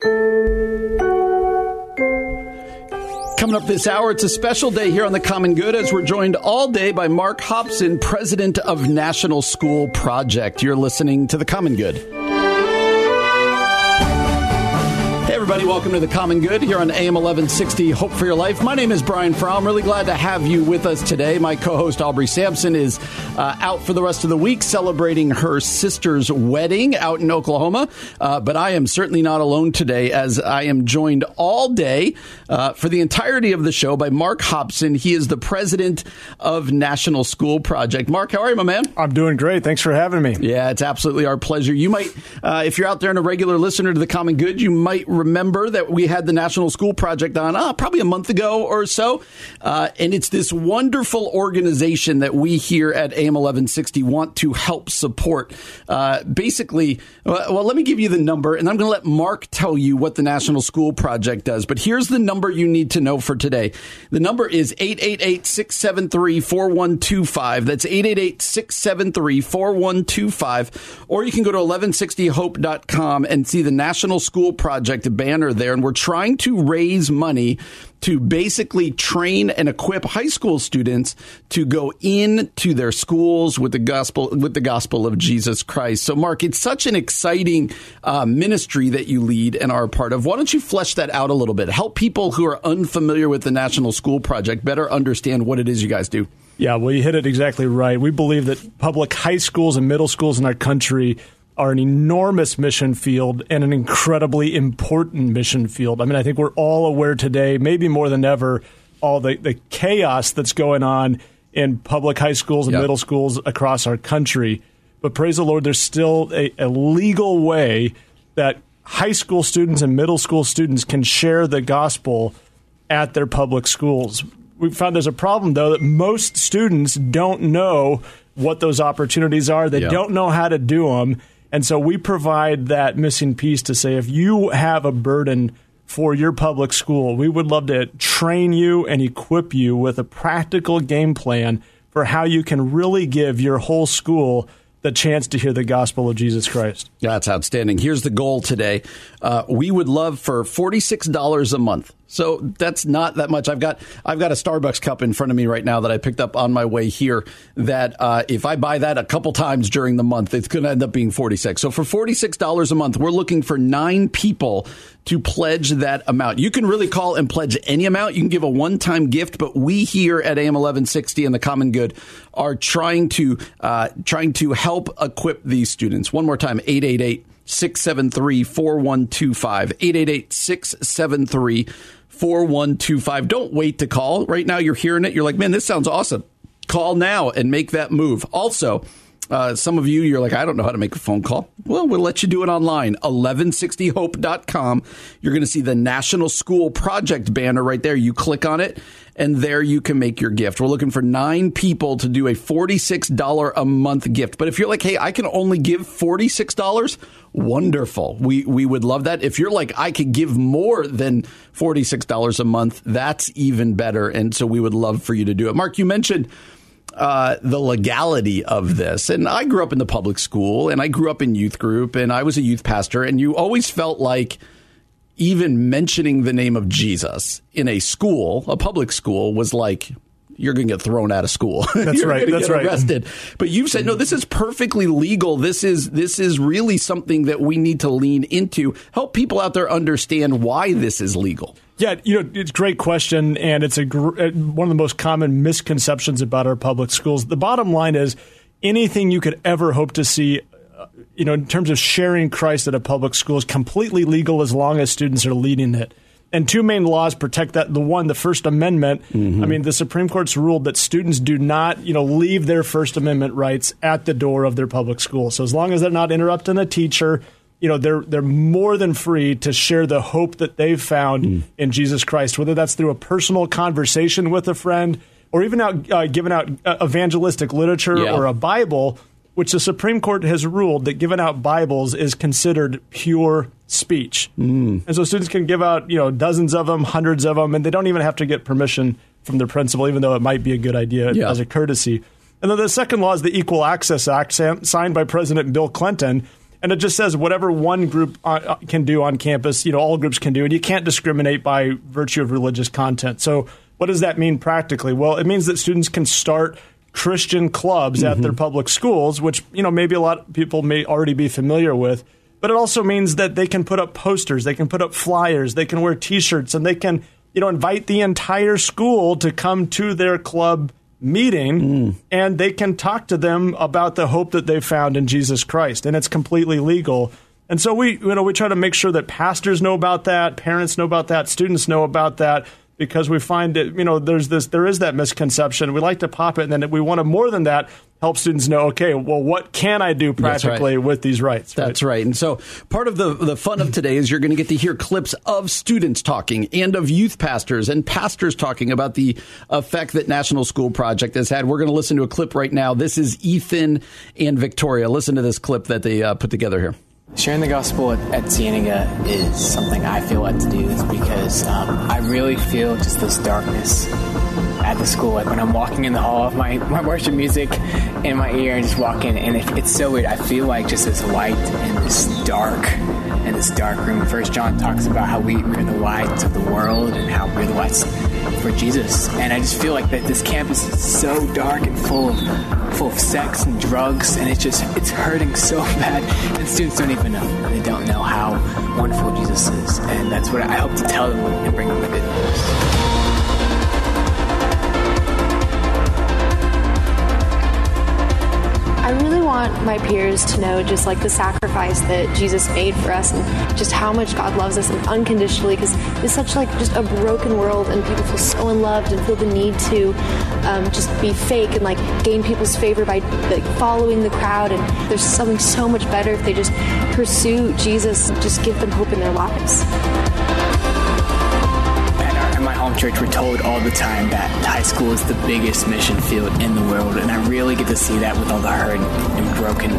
Coming up this hour, it's a special day here on The Common Good as we're joined all day by Mark Hopson, president of National School Project. You're listening to The Common Good. Everybody, welcome to the Common Good here on AM 1160 Hope for Your Life. My name is Brian Fromm. I'm really glad to have you with us today. My co host Aubrey Sampson is uh, out for the rest of the week celebrating her sister's wedding out in Oklahoma. Uh, but I am certainly not alone today as I am joined all day uh, for the entirety of the show by Mark Hopson. He is the president of National School Project. Mark, how are you, my man? I'm doing great. Thanks for having me. Yeah, it's absolutely our pleasure. You might, uh, if you're out there and a regular listener to the Common Good, you might remember that we had the National School Project on uh, probably a month ago or so. Uh, and it's this wonderful organization that we here at AM 1160 want to help support. Uh, basically, well, well, let me give you the number, and I'm going to let Mark tell you what the National School Project does. But here's the number you need to know for today. The number is 888 673 4125. That's 888 673 4125. Or you can go to 1160hope.com and see the National School Project banner there. And we're trying to raise money to basically train and equip high school students to go into their schools with the gospel with the gospel of Jesus Christ. So, Mark, it's such an exciting uh, ministry that you lead and are a part of. Why don't you flesh that out a little bit? Help people who are unfamiliar with the National School Project better understand what it is you guys do. Yeah, well, you hit it exactly right. We believe that public high schools and middle schools in our country are an enormous mission field and an incredibly important mission field. I mean, I think we're all aware today, maybe more than ever, all the, the chaos that's going on in public high schools and yep. middle schools across our country. But praise the Lord, there's still a, a legal way that high school students and middle school students can share the gospel at their public schools. We found there's a problem, though, that most students don't know what those opportunities are. They yep. don't know how to do them. And so we provide that missing piece to say if you have a burden for your public school, we would love to train you and equip you with a practical game plan for how you can really give your whole school the chance to hear the gospel of Jesus Christ. That's outstanding. Here's the goal today. Uh, we would love for $46 a month so that's not that much. I've got I've got a Starbucks cup in front of me right now that I picked up on my way here. That uh, if I buy that a couple times during the month, it's going to end up being forty six. So for forty six dollars a month, we're looking for nine people to pledge that amount. You can really call and pledge any amount. You can give a one time gift, but we here at AM eleven sixty and the Common Good are trying to uh, trying to help equip these students. One more time, eight eight eight. 673 4125 888 673 4125. Don't wait to call. Right now, you're hearing it. You're like, man, this sounds awesome. Call now and make that move. Also, uh, some of you, you're like, I don't know how to make a phone call. Well, we'll let you do it online. 1160hope.com. You're going to see the National School Project banner right there. You click on it, and there you can make your gift. We're looking for nine people to do a $46 a month gift. But if you're like, hey, I can only give $46, wonderful. We we would love that. If you're like I could give more than $46 a month, that's even better and so we would love for you to do it. Mark, you mentioned uh, the legality of this. And I grew up in the public school and I grew up in youth group and I was a youth pastor and you always felt like even mentioning the name of Jesus in a school, a public school was like you're going to get thrown out of school. That's right. That's right. Arrested. But you've said no. This is perfectly legal. This is this is really something that we need to lean into. Help people out there understand why this is legal. Yeah, you know, it's a great question, and it's a gr- uh, one of the most common misconceptions about our public schools. The bottom line is, anything you could ever hope to see uh, you know, in terms of sharing Christ at a public school is completely legal as long as students are leading it and two main laws protect that. The one, the First Amendment. Mm-hmm. I mean, the Supreme Court's ruled that students do not, you know, leave their First Amendment rights at the door of their public school. So as long as they're not interrupting a teacher, you know they're they're more than free to share the hope that they've found mm. in Jesus Christ, whether that's through a personal conversation with a friend or even out uh, giving out uh, evangelistic literature yeah. or a Bible, which the Supreme Court has ruled that giving out Bibles is considered pure speech, mm. and so students can give out you know dozens of them, hundreds of them, and they don't even have to get permission from their principal, even though it might be a good idea yeah. as a courtesy. And then the second law is the Equal Access Act, signed by President Bill Clinton and it just says whatever one group uh, uh, can do on campus, you know, all groups can do, and you can't discriminate by virtue of religious content. So, what does that mean practically? Well, it means that students can start Christian clubs mm-hmm. at their public schools, which you know maybe a lot of people may already be familiar with. But it also means that they can put up posters, they can put up flyers, they can wear T-shirts, and they can you know invite the entire school to come to their club meeting mm. and they can talk to them about the hope that they found in Jesus Christ and it's completely legal. And so we you know we try to make sure that pastors know about that, parents know about that, students know about that because we find that you know there's this there is that misconception. We like to pop it and then we want to more than that help students know, okay, well, what can I do practically right. with these rights? Right? That's right. And so part of the, the fun of today is you're going to get to hear clips of students talking and of youth pastors and pastors talking about the effect that National School Project has had. We're going to listen to a clip right now. This is Ethan and Victoria. Listen to this clip that they uh, put together here. Sharing the gospel at, at Cienega is something I feel led to do because um, I really feel just this darkness at the school. Like when I'm walking in the hall of my, my worship music in my ear and just walking, and it, it's so weird. I feel like just this light and this dark, in this dark room. First John talks about how we, we're the lights of the world and how we're the lights for Jesus. And I just feel like that this campus is so dark and full of full of sex and drugs, and it's just it's hurting so bad. And students don't even know. They don't know how wonderful Jesus is, and that's what I hope to tell them and bring them the good news. I really want my peers to know just like the sacrifice that Jesus made for us and just how much God loves us and unconditionally because it's such like just a broken world and people feel so unloved and feel the need to um, just be fake and like gain people's favor by like following the crowd. And there's something so much better if they just pursue Jesus and just give them hope in their lives church, we're told all the time that high school is the biggest mission field in the world, and I really get to see that with all the hurt and broken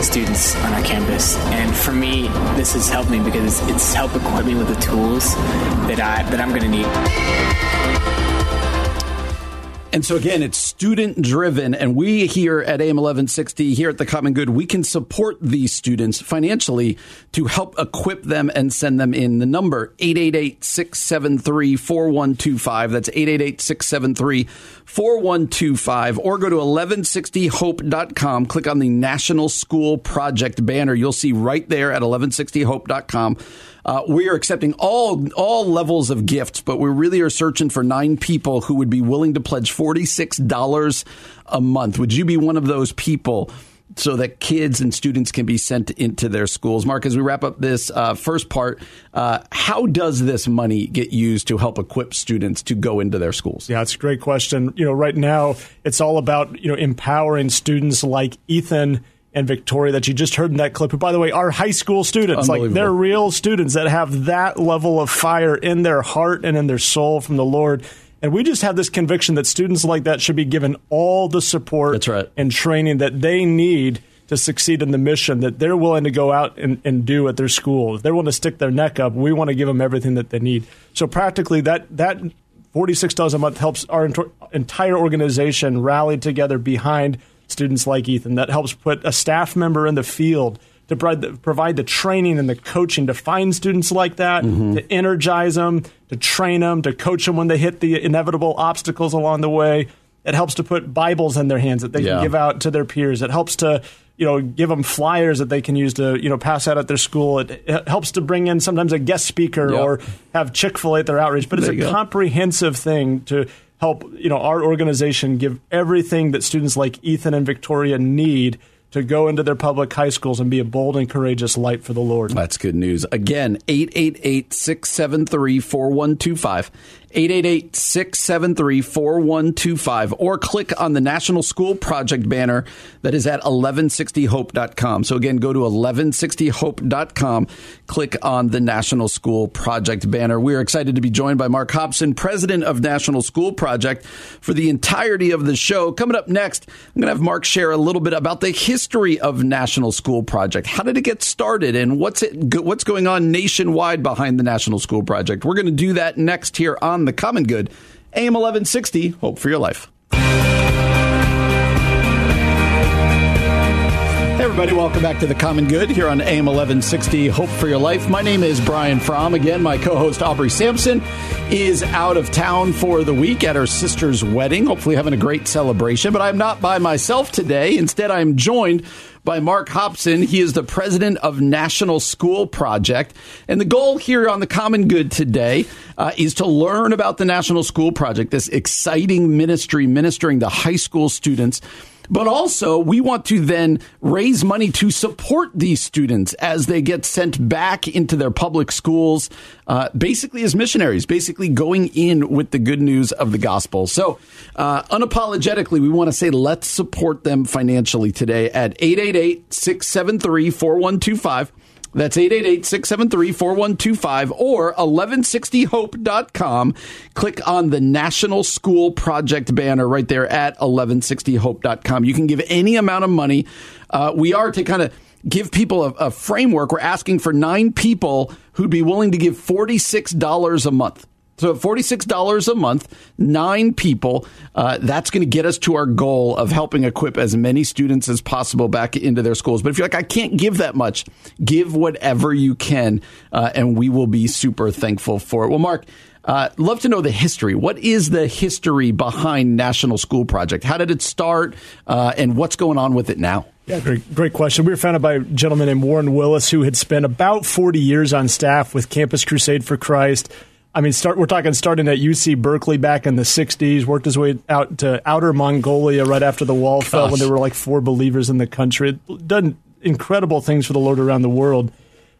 students on our campus. And for me, this has helped me because it's helped equip me with the tools that I that I'm going to need. And so again, it's student driven, and we here at AM 1160, here at the Common Good, we can support these students financially to help equip them and send them in. The number 888-673-4125. That's 888-673-4125. Or go to 1160hope.com. Click on the National School Project banner. You'll see right there at 1160hope.com uh, we are accepting all all levels of gifts, but we really are searching for nine people who would be willing to pledge forty six dollars a month. Would you be one of those people? So that kids and students can be sent into their schools. Mark, as we wrap up this uh, first part, uh, how does this money get used to help equip students to go into their schools? Yeah, it's a great question. You know, right now it's all about you know empowering students like Ethan and Victoria that you just heard in that clip, who, by the way, are high school students. Like they're real students that have that level of fire in their heart and in their soul from the Lord. And we just have this conviction that students like that should be given all the support That's right. and training that they need to succeed in the mission that they're willing to go out and, and do at their school. If they're willing to stick their neck up, we want to give them everything that they need. So practically, that that forty six dollars a month helps our entire organization rally together behind students like Ethan. That helps put a staff member in the field to provide the, provide the training and the coaching to find students like that, mm-hmm. to energize them, to train them, to coach them when they hit the inevitable obstacles along the way. It helps to put Bibles in their hands that they yeah. can give out to their peers. It helps to you know give them flyers that they can use to you know pass out at their school. It, it helps to bring in sometimes a guest speaker yep. or have Chick Fil A at their outreach. But it's a go. comprehensive thing to help you know our organization give everything that students like Ethan and Victoria need to go into their public high schools and be a bold and courageous light for the Lord. That's good news. Again, 888 673 4125. 888 673 4125, or click on the National School Project banner that is at 1160hope.com. So again, go to 1160hope.com, click on the National School Project banner. We're excited to be joined by Mark Hopson, president of National School Project, for the entirety of the show. Coming up next, I'm going to have Mark share a little bit about the history of National School Project. How did it get started and what's it what's going on nationwide behind the National School Project? We're going to do that next here on The Common Good. AM 1160, Hope for Your Life. Hey, everybody, welcome back to The Common Good here on AM 1160, Hope for Your Life. My name is Brian Fromm. Again, my co host Aubrey Sampson is out of town for the week at her sister's wedding, hopefully having a great celebration. But I'm not by myself today. Instead, I'm joined by Mark Hopson. He is the president of National School Project. And the goal here on the Common Good today uh, is to learn about the National School Project, this exciting ministry ministering to high school students but also, we want to then raise money to support these students as they get sent back into their public schools, uh, basically as missionaries, basically going in with the good news of the gospel. So, uh, unapologetically, we want to say let's support them financially today at 888 673 4125. That's 888-673-4125 or 1160hope.com. Click on the National School Project banner right there at 1160hope.com. You can give any amount of money. Uh, we are to kind of give people a, a framework. We're asking for nine people who'd be willing to give $46 a month. So $46 a month, nine people, uh, that's going to get us to our goal of helping equip as many students as possible back into their schools. But if you're like, I can't give that much, give whatever you can, uh, and we will be super thankful for it. Well, Mark, uh, love to know the history. What is the history behind National School Project? How did it start, uh, and what's going on with it now? Yeah, great, great question. We were founded by a gentleman named Warren Willis, who had spent about 40 years on staff with Campus Crusade for Christ. I mean, start. We're talking starting at UC Berkeley back in the '60s. Worked his way out to outer Mongolia right after the wall Gosh. fell, when there were like four believers in the country. Done incredible things for the Lord around the world.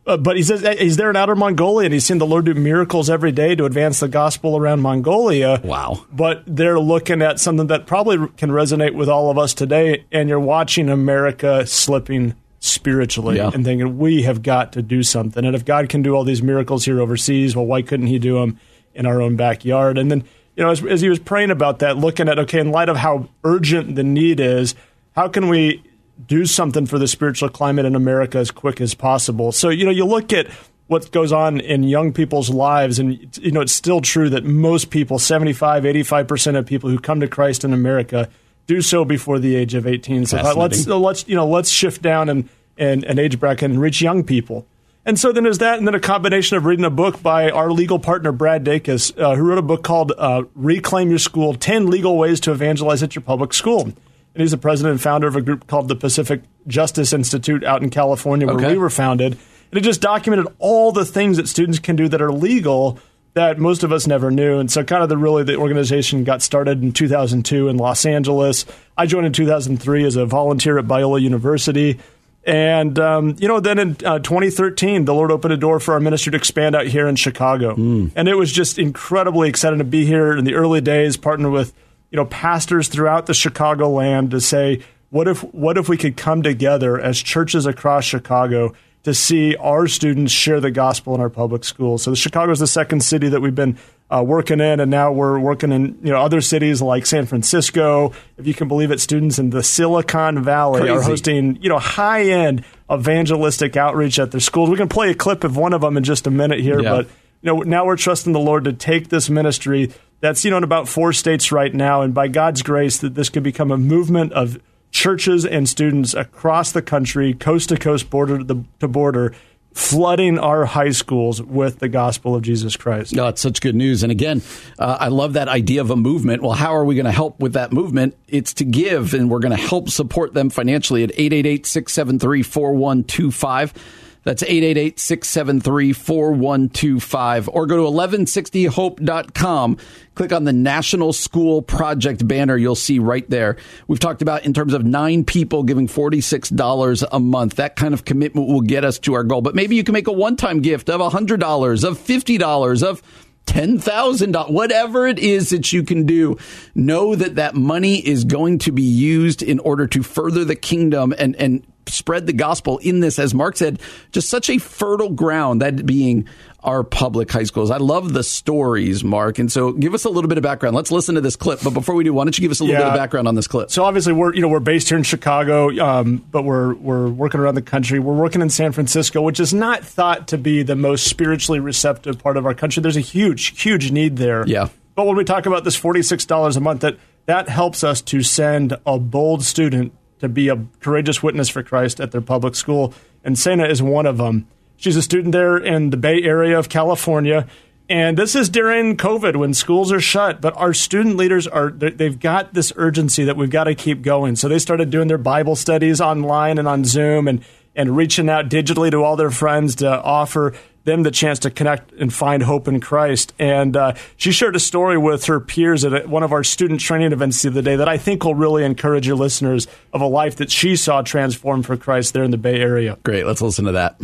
Uh, but he says he's there in outer Mongolia, and he's seen the Lord do miracles every day to advance the gospel around Mongolia. Wow! But they're looking at something that probably can resonate with all of us today, and you're watching America slipping spiritually yeah. and thinking we have got to do something. And if God can do all these miracles here overseas, well, why couldn't He do them in our own backyard? And then, you know, as, as he was praying about that, looking at okay, in light of how urgent the need is, how can we do something for the spiritual climate in America as quick as possible? So, you know, you look at what goes on in young people's lives and you know it's still true that most people 75 85% of people who come to Christ in America do so before the age of 18. So let's let's you know let's shift down and, and an age bracket and reach young people. And so then there's that, and then a combination of reading a book by our legal partner Brad Dacus, uh, who wrote a book called uh, "Reclaim Your School: Ten Legal Ways to Evangelize at Your Public School." And he's the president and founder of a group called the Pacific Justice Institute out in California, where okay. we were founded. And it just documented all the things that students can do that are legal that most of us never knew. And so, kind of the really the organization got started in 2002 in Los Angeles. I joined in 2003 as a volunteer at Biola University. And, um, you know, then in uh, 2013, the Lord opened a door for our ministry to expand out here in Chicago. Mm. And it was just incredibly exciting to be here in the early days, partner with, you know, pastors throughout the Chicagoland to say, what if, what if we could come together as churches across Chicago to see our students share the gospel in our public schools. So Chicago is the second city that we've been uh, working in, and now we're working in you know other cities like San Francisco. If you can believe it, students in the Silicon Valley Crazy. are hosting you know high end evangelistic outreach at their schools. We can play a clip of one of them in just a minute here, yeah. but you know now we're trusting the Lord to take this ministry that's you know in about four states right now, and by God's grace that this could become a movement of churches and students across the country, coast to coast, border to border, flooding our high schools with the gospel of Jesus Christ. No, it's such good news. And again, uh, I love that idea of a movement. Well, how are we going to help with that movement? It's to give, and we're going to help support them financially at 888 673 4125. That's 888 673 4125. Or go to 1160hope.com. Click on the National School Project banner. You'll see right there. We've talked about in terms of nine people giving $46 a month. That kind of commitment will get us to our goal. But maybe you can make a one time gift of $100, of $50, of $10,000, whatever it is that you can do, know that that money is going to be used in order to further the kingdom and, and spread the gospel in this, as Mark said, just such a fertile ground, that being our public high schools. I love the stories, Mark. And so give us a little bit of background. Let's listen to this clip. But before we do, why don't you give us a little yeah. bit of background on this clip? So obviously we're, you know, we're based here in Chicago, um, but we're, we're working around the country. We're working in San Francisco, which is not thought to be the most spiritually receptive part of our country. There's a huge, huge need there. Yeah. But when we talk about this $46 a month, that, that helps us to send a bold student to be a courageous witness for Christ at their public school. And Sena is one of them. She's a student there in the Bay Area of California. And this is during COVID when schools are shut, but our student leaders are, they've got this urgency that we've got to keep going. So they started doing their Bible studies online and on Zoom and, and reaching out digitally to all their friends to offer them the chance to connect and find hope in Christ. And uh, she shared a story with her peers at one of our student training events the other day that I think will really encourage your listeners of a life that she saw transformed for Christ there in the Bay Area. Great. Let's listen to that.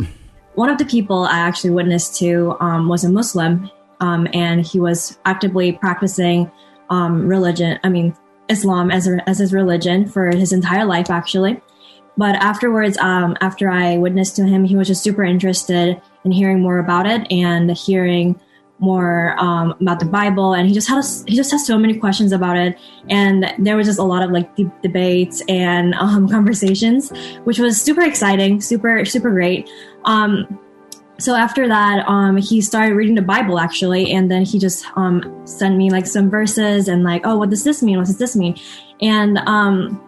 One of the people I actually witnessed to um, was a Muslim, um, and he was actively practicing um, religion. I mean, Islam as a, as his religion for his entire life, actually. But afterwards, um, after I witnessed to him, he was just super interested in hearing more about it and hearing more um, about the Bible, and he just had a, he just has so many questions about it, and there was just a lot of like deep debates and um, conversations, which was super exciting, super super great. Um, so after that, um, he started reading the Bible actually, and then he just um, sent me like some verses and like, oh, what does this mean? What does this mean? And um,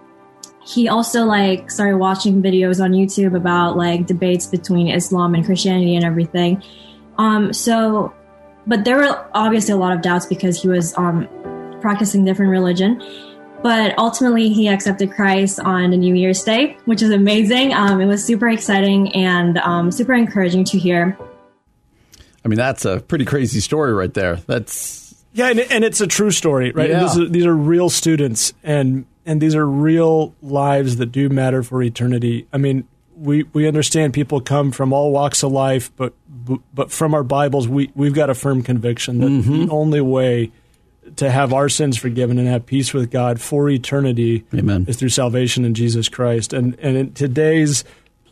he also like started watching videos on YouTube about like debates between Islam and Christianity and everything. Um, so but there were obviously a lot of doubts because he was um, practicing different religion. But ultimately, he accepted Christ on the New Year's Day, which is amazing. Um, it was super exciting and um, super encouraging to hear. I mean, that's a pretty crazy story right there. That's yeah, and, and it's a true story, right? Yeah. Are, these are real students, and and these are real lives that do matter for eternity. I mean, we we understand people come from all walks of life, but but from our Bibles, we we've got a firm conviction that mm-hmm. the only way to have our sins forgiven and have peace with God for eternity Amen. is through salvation in Jesus Christ. And and in today's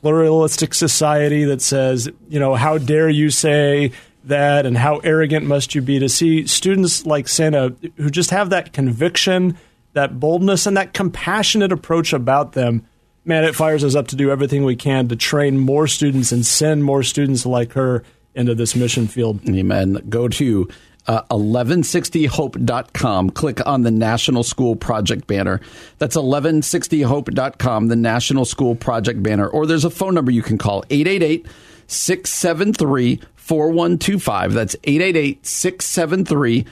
pluralistic society that says, you know, how dare you say that and how arrogant must you be to see students like Sena who just have that conviction, that boldness and that compassionate approach about them man, it fires us up to do everything we can to train more students and send more students like her into this mission field. Amen. Go to uh, 1160hope.com. Click on the National School Project banner. That's 1160hope.com, the National School Project banner. Or there's a phone number you can call 888 673 4125. That's 888 673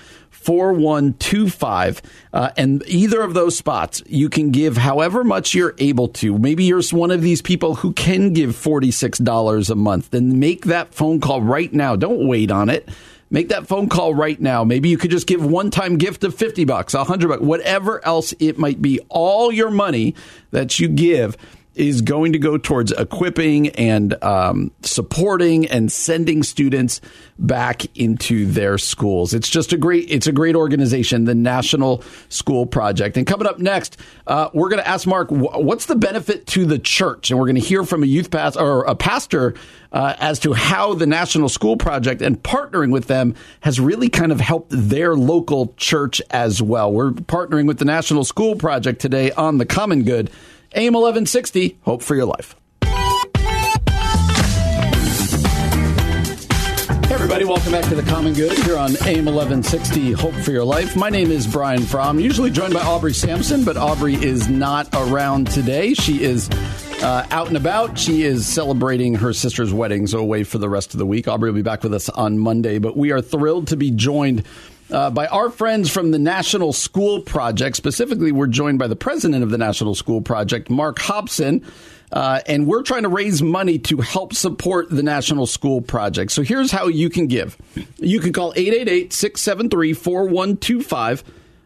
4125. Uh, and either of those spots, you can give however much you're able to. Maybe you're one of these people who can give $46 a month. Then make that phone call right now. Don't wait on it. Make that phone call right now. Maybe you could just give one time gift of 50 bucks, 100 bucks, whatever else it might be. All your money that you give is going to go towards equipping and um, supporting and sending students back into their schools. It's just a great it's a great organization, the National School Project. And coming up next, uh, we're going to ask Mark what's the benefit to the church, and we're going to hear from a youth pastor or a pastor uh, as to how the National School Project and partnering with them has really kind of helped their local church as well. We're partnering with the National School Project today on the Common Good. AM 1160, Hope for Your Life. Everybody, welcome back to the Common Good here on AM 1160 Hope for Your Life. My name is Brian Fromm, usually joined by Aubrey Sampson, but Aubrey is not around today. She is uh, out and about. She is celebrating her sister's wedding, so away for the rest of the week. Aubrey will be back with us on Monday, but we are thrilled to be joined uh, by our friends from the National School Project. Specifically, we're joined by the president of the National School Project, Mark Hopson. Uh, and we're trying to raise money to help support the National School Project. So here's how you can give you can call 888 673 4125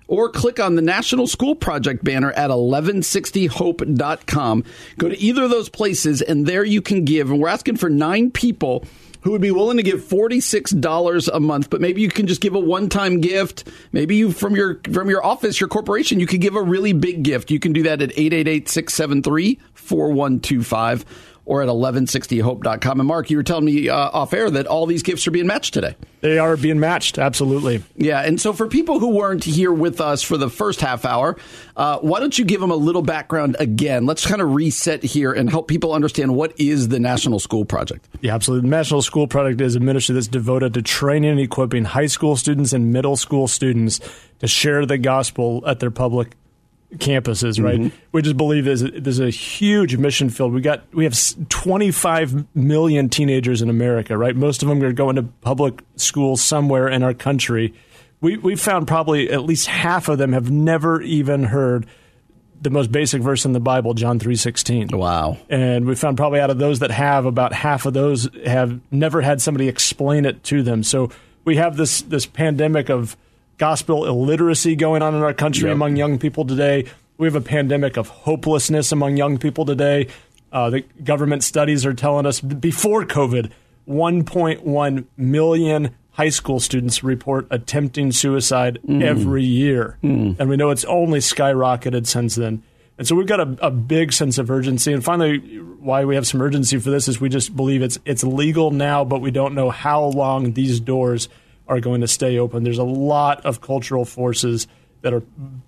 or click on the National School Project banner at 1160hope.com. Go to either of those places, and there you can give. And we're asking for nine people who would be willing to give $46 a month, but maybe you can just give a one-time gift. Maybe you from your from your office, your corporation, you could give a really big gift. You can do that at 888-673-4125 or at 1160hope.com. And Mark, you were telling me uh, off air that all these gifts are being matched today. They are being matched, absolutely. Yeah, and so for people who weren't here with us for the first half hour, uh, why don't you give them a little background again? Let's kind of reset here and help people understand what is the National School Project. Yeah, absolutely. The National School Project is a ministry that's devoted to training and equipping high school students and middle school students to share the gospel at their public campuses, right? Mm-hmm. We just believe there's a, there's a huge mission field. We got we have 25 million teenagers in America, right? Most of them are going to public schools somewhere in our country. We we found probably at least half of them have never even heard the most basic verse in the Bible, John 3:16. Wow. And we found probably out of those that have about half of those have never had somebody explain it to them. So we have this this pandemic of gospel illiteracy going on in our country yep. among young people today. We have a pandemic of hopelessness among young people today. Uh, the government studies are telling us before COVID, 1.1 million high school students report attempting suicide mm. every year. Mm. And we know it's only skyrocketed since then. And so we've got a, a, big sense of urgency. And finally, why we have some urgency for this is we just believe it's it's legal now, but we don't know how long these doors are going to stay open. There's a lot of cultural forces that are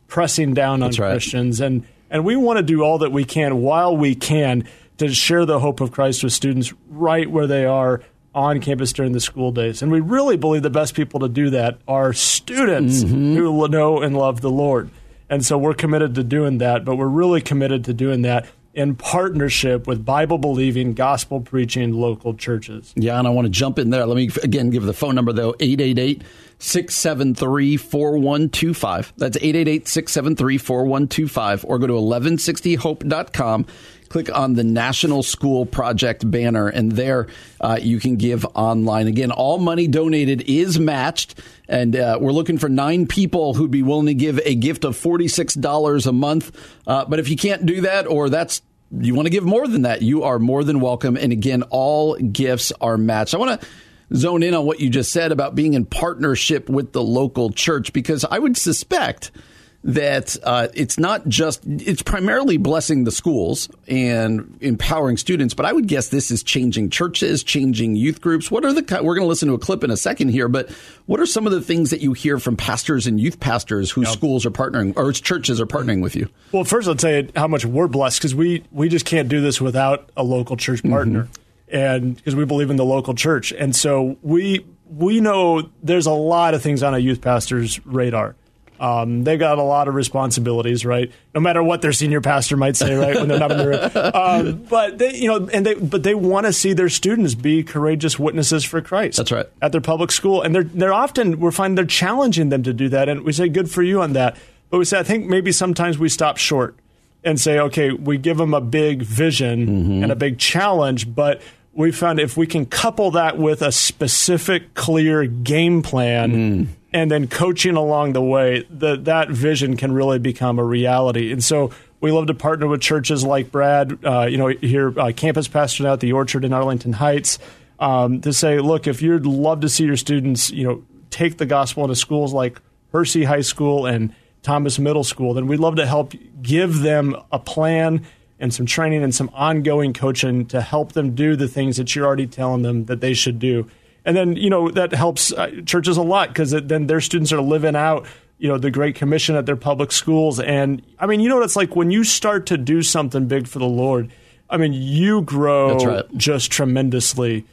pressing down on right. Christians, and and we want to do all that we can while we can to share the hope of Christ with students right where they are on campus during the school days. And we really believe the best people to do that are students mm-hmm. who know and love the Lord. And so we're committed to doing that, but we're really committed to doing that in partnership with Bible believing, gospel preaching local churches. Yeah, and I want to jump in there. Let me again give the phone number though 888 673 4125. That's 888 673 4125. Or go to 1160hope.com. Click on the National School Project banner, and there uh, you can give online. Again, all money donated is matched, and uh, we're looking for nine people who'd be willing to give a gift of $46 a month. Uh, but if you can't do that, or that's you want to give more than that, you are more than welcome. And again, all gifts are matched. I want to zone in on what you just said about being in partnership with the local church because I would suspect that uh, it's not just it's primarily blessing the schools and empowering students but i would guess this is changing churches changing youth groups what are the we're going to listen to a clip in a second here but what are some of the things that you hear from pastors and youth pastors whose yep. schools are partnering or churches are partnering with you well first i'll tell you how much we're blessed because we we just can't do this without a local church partner mm-hmm and because we believe in the local church. And so we we know there's a lot of things on a youth pastor's radar. Um, they got a lot of responsibilities, right? No matter what their senior pastor might say, right, when they're not in the room. Um, but they, you know, and they, but they want to see their students be courageous witnesses for Christ. That's right. At their public school, and they're they're often we're finding they're challenging them to do that, and we say, good for you on that. But we say, I think maybe sometimes we stop short and say, okay, we give them a big vision mm-hmm. and a big challenge, but we found if we can couple that with a specific, clear game plan mm. And then coaching along the way, that that vision can really become a reality. And so we love to partner with churches like Brad, uh, you know, here, uh, campus pastor at the Orchard in Arlington Heights, um, to say, look, if you'd love to see your students, you know, take the gospel into schools like Hersey High School and Thomas Middle School, then we'd love to help give them a plan and some training and some ongoing coaching to help them do the things that you're already telling them that they should do. And then, you know, that helps uh, churches a lot because then their students are living out, you know, the Great Commission at their public schools. And I mean, you know what it's like when you start to do something big for the Lord. I mean, you grow right. just tremendously.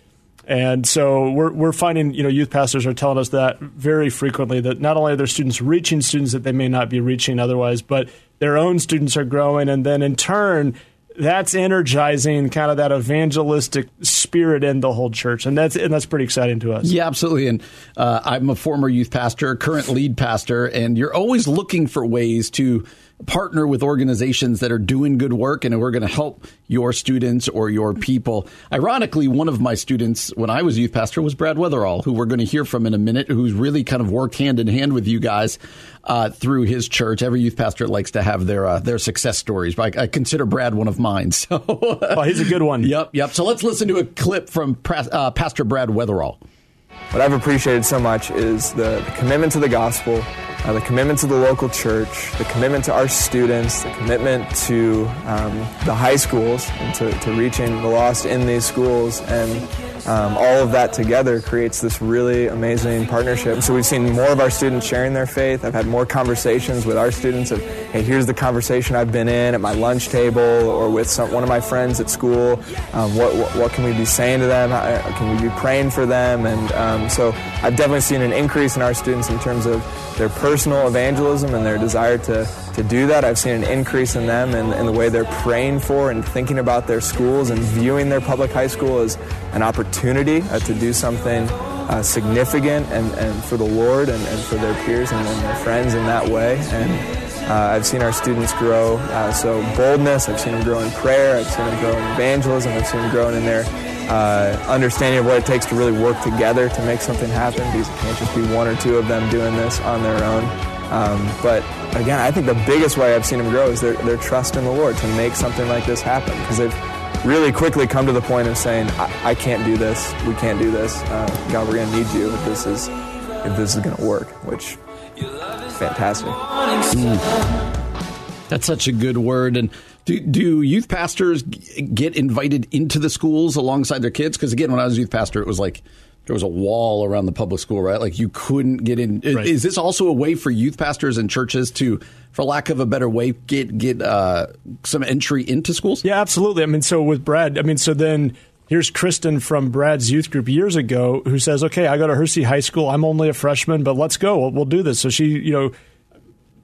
And so we're, we're finding, you know, youth pastors are telling us that very frequently that not only are their students reaching students that they may not be reaching otherwise, but their own students are growing, and then in turn, that's energizing kind of that evangelistic spirit in the whole church, and that's and that's pretty exciting to us. Yeah, absolutely. And uh, I'm a former youth pastor, current lead pastor, and you're always looking for ways to partner with organizations that are doing good work and we're going to help your students or your people. Ironically, one of my students when I was youth pastor was Brad Wetherell, who we're going to hear from in a minute, who's really kind of worked hand in hand with you guys uh, through his church. Every youth pastor likes to have their uh, their success stories. I, I, consider Brad one of mine. So, oh, he's a good one. Yep, yep. So let's listen to a clip from uh, Pastor Brad Wetherell. What I've appreciated so much is the, the commitment to the gospel, uh, the commitment to the local church, the commitment to our students, the commitment to um, the high schools and to, to reaching the lost in these schools, and um, all of that together creates this really amazing partnership. So we've seen more of our students sharing their faith. I've had more conversations with our students of, hey, here's the conversation I've been in at my lunch table or with some, one of my friends at school. Um, what, what, what, can we be saying to them? How, can we be praying for them? And um, so I've definitely seen an increase in our students in terms of their personal evangelism and their desire to to do that. I've seen an increase in them and in, the way they're praying for and thinking about their schools and viewing their public high school as an opportunity uh, to do something uh, significant and, and for the Lord and, and for their peers and, and, their friends in that way. And uh, I've seen our students grow. Uh, so boldness, I've seen them grow in prayer. I've seen them grow in evangelism. I've seen them grow in their uh, understanding of what it takes to really work together to make something happen because it can't just be one or two of them doing this on their own. Um, but again, I think the biggest way I've seen them grow is their, their trust in the Lord to make something like this happen because they've really quickly come to the point of saying, I, I can't do this, we can't do this, uh, God, we're going to need you if this is if this is going to work, which fantastic. Mm. That's such a good word. And do, do youth pastors get invited into the schools alongside their kids? Because again, when I was a youth pastor, it was like there was a wall around the public school, right? Like you couldn't get in. Right. Is this also a way for youth pastors and churches to, for lack of a better way, get get uh, some entry into schools? Yeah, absolutely. I mean, so with Brad, I mean, so then here's Kristen from Brad's youth group years ago who says, "Okay, I go to Hersey High School. I'm only a freshman, but let's go. We'll, we'll do this." So she, you know,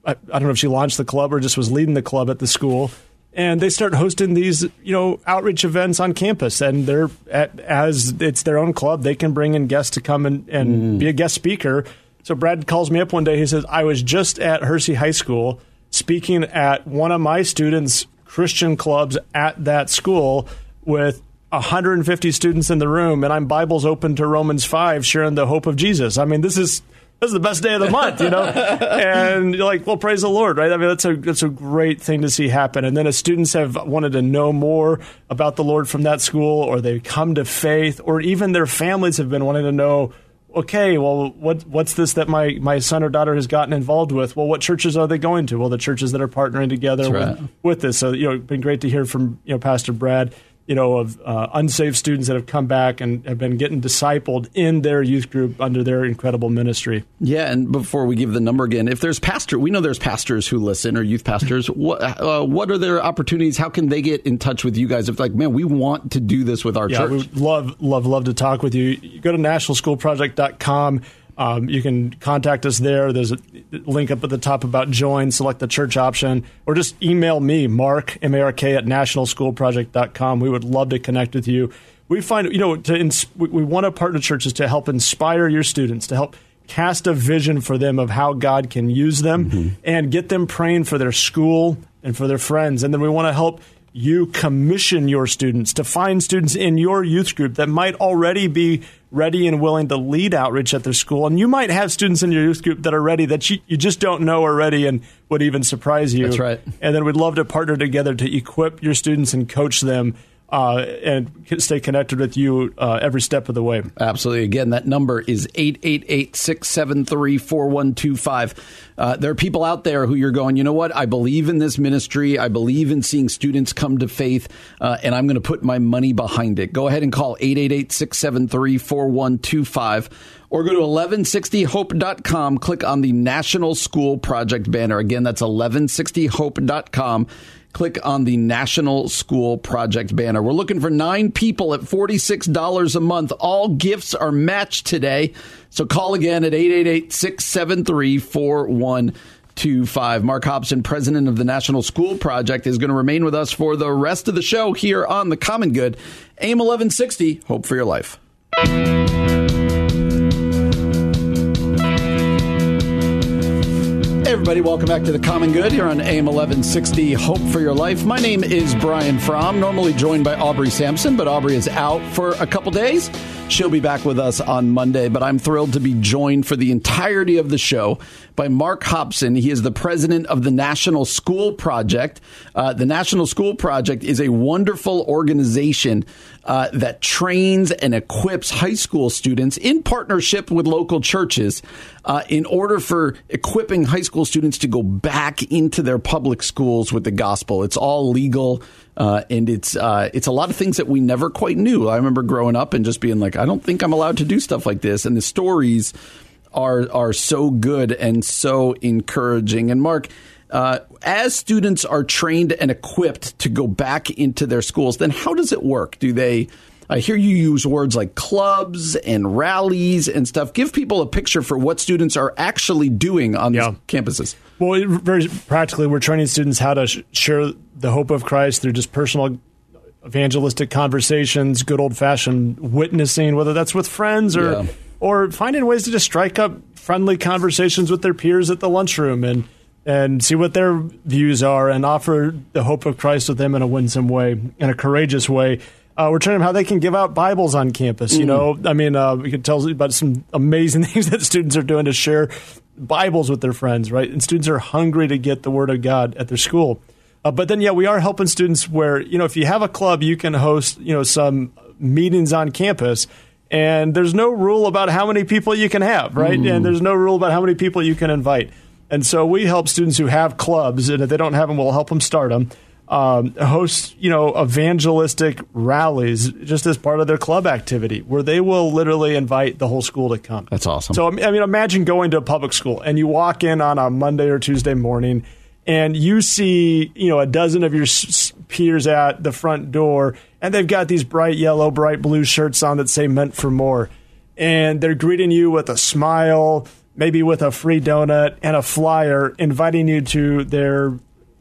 I, I don't know if she launched the club or just was leading the club at the school and they start hosting these you know outreach events on campus and they're at, as it's their own club they can bring in guests to come and, and mm. be a guest speaker so brad calls me up one day he says i was just at hersey high school speaking at one of my students christian clubs at that school with 150 students in the room and i'm bibles open to romans 5 sharing the hope of jesus i mean this is this is the best day of the month, you know? and you're like, well, praise the Lord, right? I mean, that's a, that's a great thing to see happen. And then as students have wanted to know more about the Lord from that school, or they come to faith, or even their families have been wanting to know, okay, well, what, what's this that my, my son or daughter has gotten involved with? Well, what churches are they going to? Well, the churches that are partnering together right. with, with this. So, you know, it's been great to hear from, you know, Pastor Brad you know, of uh, unsaved students that have come back and have been getting discipled in their youth group under their incredible ministry. Yeah, and before we give the number again, if there's pastor, we know there's pastors who listen or youth pastors. what uh, what are their opportunities? How can they get in touch with you guys? If like, man, we want to do this with our yeah, church. we love love love to talk with you. you go to nationalschoolproject.com. Um, you can contact us there. There's a link up at the top about join, select the church option, or just email me, Mark, M A R K, at nationalschoolproject.com. We would love to connect with you. We find, you know, to ins- we want to partner churches to help inspire your students, to help cast a vision for them of how God can use them mm-hmm. and get them praying for their school and for their friends. And then we want to help you commission your students to find students in your youth group that might already be ready and willing to lead outreach at their school. And you might have students in your youth group that are ready that you, you just don't know are ready and would even surprise you. That's right. And then we'd love to partner together to equip your students and coach them uh, and stay connected with you uh, every step of the way. Absolutely. Again, that number is 888 673 4125. Uh, there are people out there who you're going, you know what? I believe in this ministry. I believe in seeing students come to faith, uh, and I'm going to put my money behind it. Go ahead and call 888 673 4125 or go to 1160hope.com. Click on the National School Project banner. Again, that's 1160hope.com click on the National School Project banner. We're looking for nine people at $46 a month. All gifts are matched today. So call again at 888 673 4125. Mark Hopson, president of the National School Project, is going to remain with us for the rest of the show here on The Common Good. AM 1160, hope for your life. Everybody. Welcome back to the Common Good here on AM 1160 Hope for Your Life. My name is Brian Fromm, normally joined by Aubrey Sampson, but Aubrey is out for a couple days. She'll be back with us on Monday, but I'm thrilled to be joined for the entirety of the show by Mark Hopson. He is the president of the National School Project. Uh, the National School Project is a wonderful organization uh, that trains and equips high school students in partnership with local churches uh, in order for equipping high school students to go back into their public schools with the gospel. It's all legal. Uh, and it's uh, it's a lot of things that we never quite knew. I remember growing up and just being like, I don't think I'm allowed to do stuff like this. And the stories are are so good and so encouraging. And Mark, uh, as students are trained and equipped to go back into their schools, then how does it work? Do they I hear you use words like clubs and rallies and stuff. Give people a picture for what students are actually doing on yeah. these campuses. Well, very practically, we're training students how to sh- share the hope of Christ through just personal evangelistic conversations, good old fashioned witnessing, whether that's with friends or yeah. or finding ways to just strike up friendly conversations with their peers at the lunchroom and and see what their views are and offer the hope of Christ with them in a winsome way, in a courageous way. Uh, we're training them how they can give out Bibles on campus. You mm. know, I mean, uh, we can tell about some amazing things that students are doing to share Bibles with their friends, right? And students are hungry to get the Word of God at their school. Uh, but then, yeah, we are helping students where you know if you have a club, you can host you know some meetings on campus, and there's no rule about how many people you can have, right? Mm. And there's no rule about how many people you can invite. And so we help students who have clubs, and if they don't have them, we'll help them start them um, host, you know, evangelistic rallies just as part of their club activity, where they will literally invite the whole school to come. That's awesome. So, I mean, imagine going to a public school and you walk in on a Monday or Tuesday morning, and you see, you know, a dozen of your peers at the front door, and they've got these bright yellow, bright blue shirts on that say "Meant for More," and they're greeting you with a smile maybe with a free donut and a flyer inviting you to their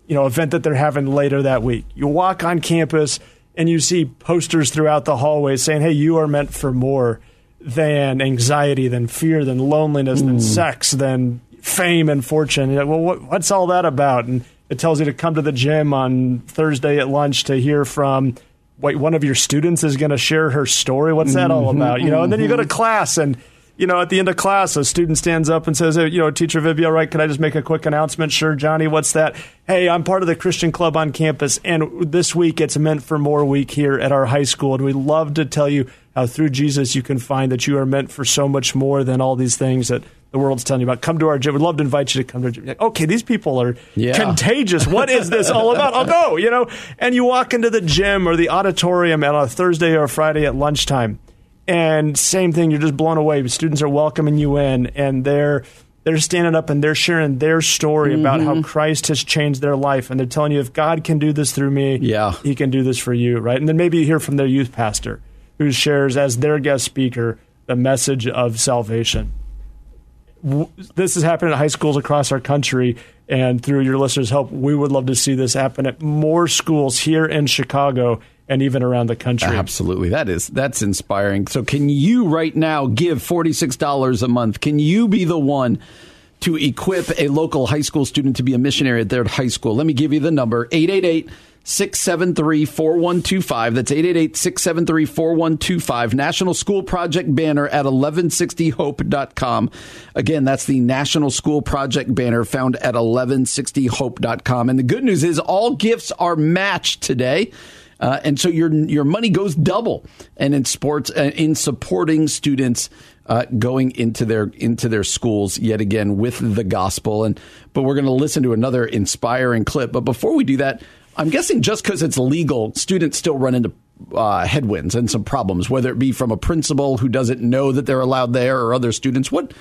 you know event that they're having later that week. You walk on campus and you see posters throughout the hallways saying, "Hey, you are meant for more than anxiety, than fear, than loneliness, mm. than sex, than fame and fortune." Like, well, what, what's all that about? And it tells you to come to the gym on Thursday at lunch to hear from wait, one of your students is going to share her story. What's that all mm-hmm, about? You know, and then you go to mm-hmm. class and you know, at the end of class, a student stands up and says, hey, you know, teacher Vibby, all right, can I just make a quick announcement? Sure, Johnny, what's that? Hey, I'm part of the Christian Club on campus, and this week it's meant for more week here at our high school, and we love to tell you how through Jesus you can find that you are meant for so much more than all these things that the world's telling you about. Come to our gym. We'd love to invite you to come to our gym. Like, okay, these people are yeah. contagious. What is this all about? Oh, I'll go, you know. And you walk into the gym or the auditorium on a Thursday or a Friday at lunchtime and same thing, you're just blown away. Students are welcoming you in, and they're they're standing up and they're sharing their story mm-hmm. about how mm-hmm. Christ has changed their life, and they're telling you if God can do this through me, yeah, He can do this for you, right? And then maybe you hear from their youth pastor who shares as their guest speaker the message of salvation. This is happening at high schools across our country, and through your listeners' help, we would love to see this happen at more schools here in Chicago and even around the country. Absolutely. That is that's inspiring. So can you right now give $46 a month? Can you be the one to equip a local high school student to be a missionary at their high school? Let me give you the number. 888 673 4125. That's 888 673 4125. National School Project banner at 1160hope.com. Again, that's the National School Project banner found at 1160hope.com. And the good news is all gifts are matched today. Uh, and so your your money goes double, and in sports, uh, in supporting students uh, going into their into their schools yet again with the gospel. And but we're going to listen to another inspiring clip. But before we do that, I'm guessing just because it's legal, students still run into uh, headwinds and some problems, whether it be from a principal who doesn't know that they're allowed there or other students. What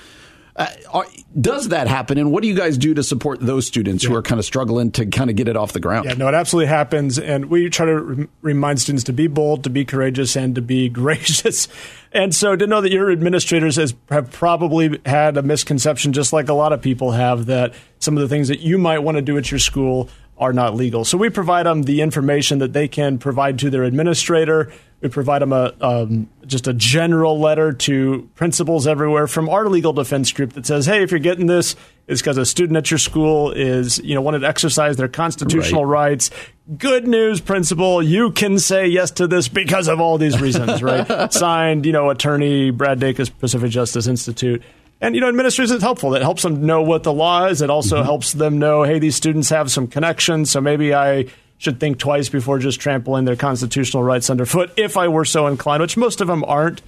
uh, are, does that happen, and what do you guys do to support those students yeah. who are kind of struggling to kind of get it off the ground? Yeah, no, it absolutely happens, and we try to re- remind students to be bold, to be courageous, and to be gracious. And so, to know that your administrators has, have probably had a misconception, just like a lot of people have, that some of the things that you might want to do at your school are not legal. So we provide them the information that they can provide to their administrator. We provide them a um, just a general letter to principals everywhere from our legal defense group that says, "Hey, if you're getting this, it's because a student at your school is you know wanted to exercise their constitutional right. rights. Good news, principal, you can say yes to this because of all these reasons." right? Signed, you know, attorney Brad Dacus, Pacific Justice Institute. And you know, administrators is helpful. It helps them know what the law is. It also mm-hmm. helps them know, hey, these students have some connections, so maybe I should think twice before just trampling their constitutional rights underfoot if I were so inclined, which most of them aren't.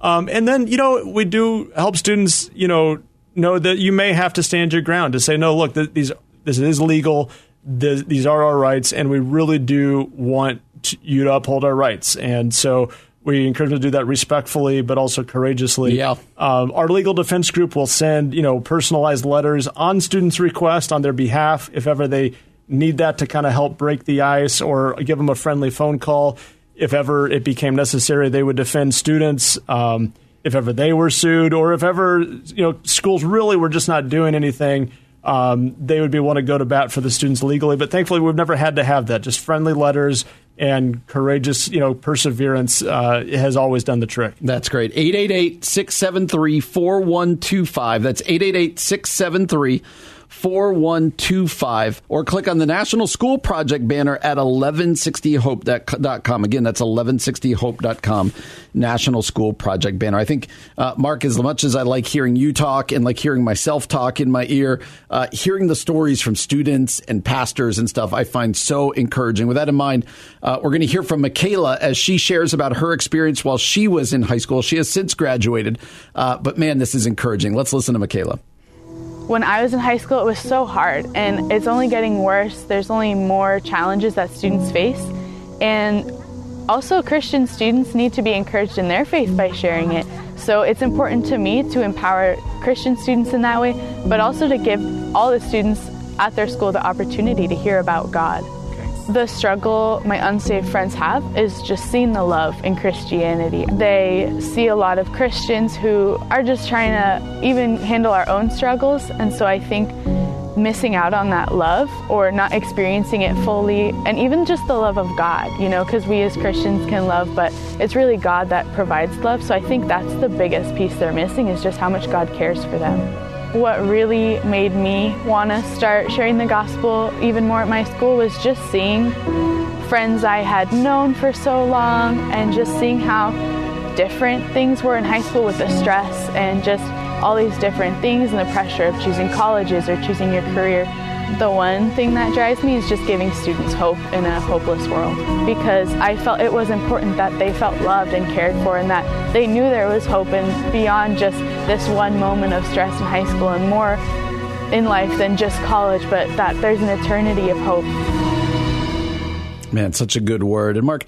Um, and then, you know, we do help students, you know, know that you may have to stand your ground to say, no, look, th- these this is legal. Th- these are our rights, and we really do want you to uphold our rights. And so we encourage them to do that respectfully, but also courageously. Yeah. Um, our legal defense group will send, you know, personalized letters on students' request on their behalf if ever they need that to kind of help break the ice or give them a friendly phone call. If ever it became necessary, they would defend students. Um, if ever they were sued, or if ever you know schools really were just not doing anything, um, they would be want to go to bat for the students legally. But thankfully, we've never had to have that. Just friendly letters and courageous, you know, perseverance uh, has always done the trick. That's great. 888 673 4125. That's 888 673 4125 or click on the National School Project banner at 1160hope.com. Again, that's 1160hope.com, National School Project banner. I think, uh, Mark, as much as I like hearing you talk and like hearing myself talk in my ear, uh, hearing the stories from students and pastors and stuff, I find so encouraging. With that in mind, uh, we're going to hear from Mikayla as she shares about her experience while she was in high school. She has since graduated, uh, but man, this is encouraging. Let's listen to Mikayla when I was in high school, it was so hard and it's only getting worse. There's only more challenges that students face. And also, Christian students need to be encouraged in their faith by sharing it. So it's important to me to empower Christian students in that way, but also to give all the students at their school the opportunity to hear about God. The struggle my unsaved friends have is just seeing the love in Christianity. They see a lot of Christians who are just trying to even handle our own struggles, and so I think missing out on that love or not experiencing it fully, and even just the love of God, you know, because we as Christians can love, but it's really God that provides love. So I think that's the biggest piece they're missing is just how much God cares for them. What really made me want to start sharing the gospel even more at my school was just seeing friends I had known for so long and just seeing how different things were in high school with the stress and just all these different things and the pressure of choosing colleges or choosing your career. The one thing that drives me is just giving students hope in a hopeless world because I felt it was important that they felt loved and cared for and that they knew there was hope and beyond just this one moment of stress in high school and more in life than just college, but that there's an eternity of hope. Man, such a good word. And Mark,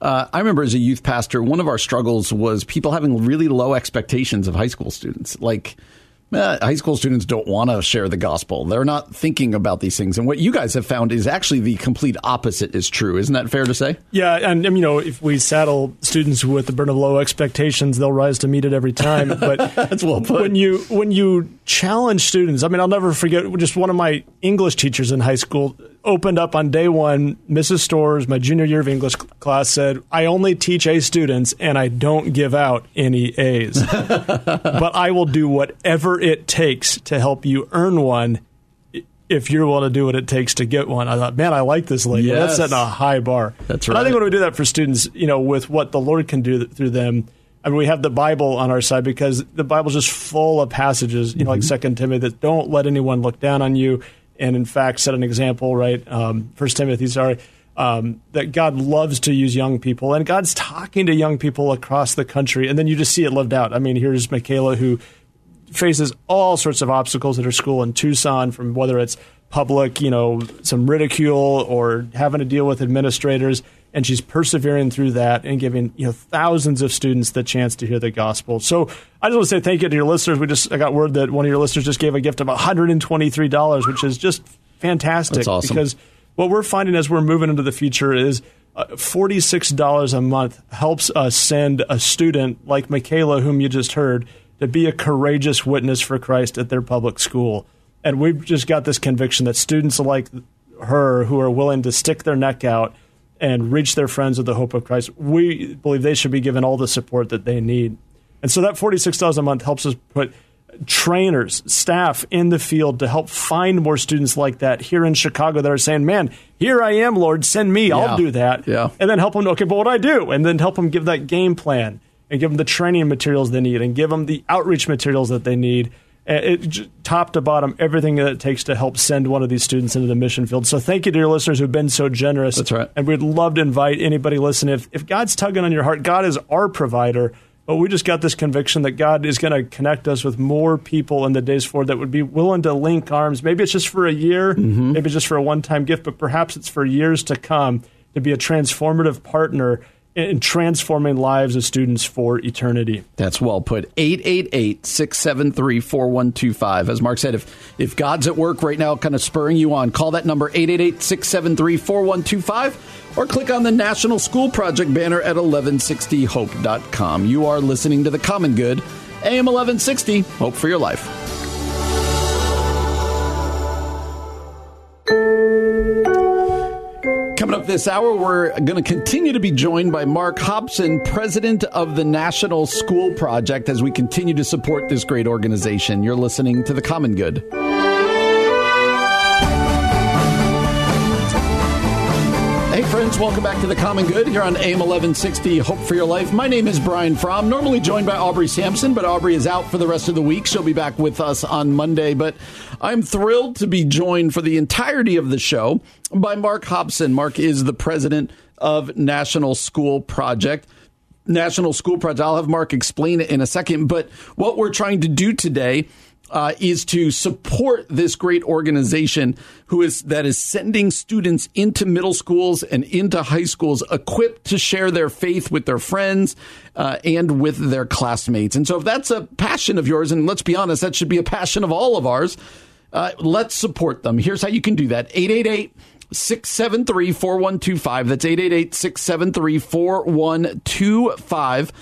uh, I remember as a youth pastor, one of our struggles was people having really low expectations of high school students. Like, uh, high school students don't want to share the gospel. They're not thinking about these things. And what you guys have found is actually the complete opposite is true. Isn't that fair to say? Yeah. And, you know, if we saddle students with the burden of low expectations, they'll rise to meet it every time. But that's well put. When you, when you challenge students, I mean, I'll never forget just one of my English teachers in high school opened up on day one, Mrs. Stores, my junior year of English class, said, I only teach A students and I don't give out any A's. but I will do whatever it takes to help you earn one if you're willing to do what it takes to get one. I thought, man, I like this lady. Yes. That's setting a high bar. That's right. I think when we do that for students, you know, with what the Lord can do through them, I mean, we have the Bible on our side because the Bible's just full of passages, you know, mm-hmm. like Second Timothy, that don't let anyone look down on you and in fact set an example, right? Um, First Timothy, sorry, um, that God loves to use young people, and God's talking to young people across the country, and then you just see it lived out. I mean, here's Mikayla who faces all sorts of obstacles at her school in Tucson, from whether it's public, you know, some ridicule or having to deal with administrators and she's persevering through that and giving you know thousands of students the chance to hear the gospel. So I just want to say thank you to your listeners. We just I got word that one of your listeners just gave a gift of one hundred and twenty three dollars, which is just fantastic. That's awesome. Because what we're finding as we're moving into the future is. Uh, $46 a month helps us send a student like Mikayla, whom you just heard, to be a courageous witness for Christ at their public school. And we've just got this conviction that students like her who are willing to stick their neck out and reach their friends with the hope of Christ, we believe they should be given all the support that they need. And so that $46 a month helps us put trainers, staff in the field to help find more students like that here in Chicago that are saying, man, here I am, Lord, send me, I'll do that. Yeah. And then help them, okay, but what do I do? And then help them give that game plan and give them the training materials they need and give them the outreach materials that they need. Uh, It, top to bottom, everything that it takes to help send one of these students into the mission field. So thank you to your listeners who've been so generous. That's right. And we'd love to invite anybody listening. If, if God's tugging on your heart, God is our provider. But we just got this conviction that God is going to connect us with more people in the days forward that would be willing to link arms. Maybe it's just for a year, Mm-hmm. maybe just for a one time gift, but perhaps it's for years to come to be a transformative partner in transforming lives of students for eternity. That's well put. 888 673 4125. As Mark said, if, if God's at work right now, kind of spurring you on, call that number 888 673 4125 or click on the National School Project banner at 1160hope.com. You are listening to The Common Good, AM 1160, Hope for Your Life. This hour, we're going to continue to be joined by Mark Hopson, president of the National School Project, as we continue to support this great organization. You're listening to The Common Good. Welcome back to The Common Good here on AM 1160 Hope for Your Life. My name is Brian Fromm, normally joined by Aubrey Sampson, but Aubrey is out for the rest of the week. She'll be back with us on Monday. But I'm thrilled to be joined for the entirety of the show by Mark Hopson. Mark is the president of National School Project. National School Project. I'll have Mark explain it in a second. But what we're trying to do today uh, is to support this great organization who is that is sending students into middle schools and into high schools equipped to share their faith with their friends uh, and with their classmates. And so, if that's a passion of yours, and let's be honest, that should be a passion of all of ours. Uh, let's support them. Here's how you can do that 888 673 4125. That's 888 673 4125.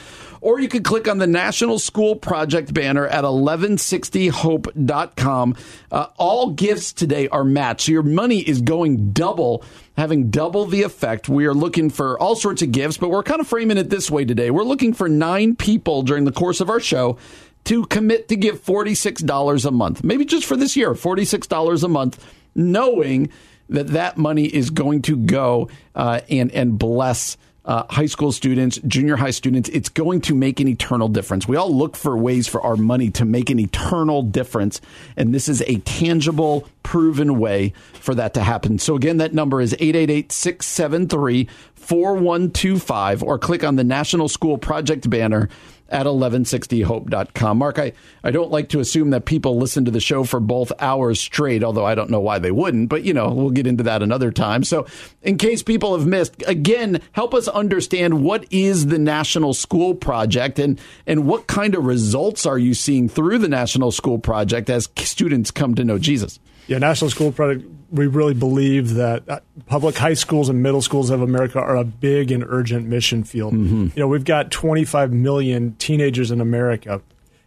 Or you can click on the National School Project banner at 1160hope.com. Uh, all gifts today are matched. So your money is going double, having double the effect. We are looking for all sorts of gifts, but we're kind of framing it this way today. We're looking for nine people during the course of our show to commit to give $46 a month, maybe just for this year, $46 a month, knowing that that money is going to go uh, and, and bless uh, high school students, junior high students. It's going to make an eternal difference. We all look for ways for our money to make an eternal difference. And this is a tangible, proven way for that to happen. So, again, that number is 888 673 4125 or click on the National School Project banner at 1160hope.com. Mark, I, I don't like to assume that people listen to the show for both hours straight, although I don't know why they wouldn't, but you know, we'll get into that another time. So, in case people have missed, again, help us understand what is the National School Project and, and what kind of results are you seeing through the National School Project as students come to know Jesus? Yeah, National School Project, we really believe that uh, public high schools and middle schools of America are a big and urgent mission field. You know, we've got 25 million teenagers in America.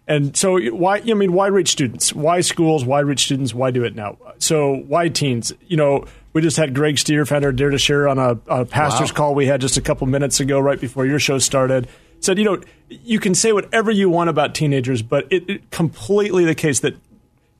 And so why I mean why reach students? Why schools? Why reach students? Why do it now? So why teens? You know, we just had Greg Stier, founder of Dare to Share, on a, a pastor's Wow. call we had just a couple minutes ago, right before your show started. Said, you know, you can say whatever you want about teenagers, but it, it completely the case that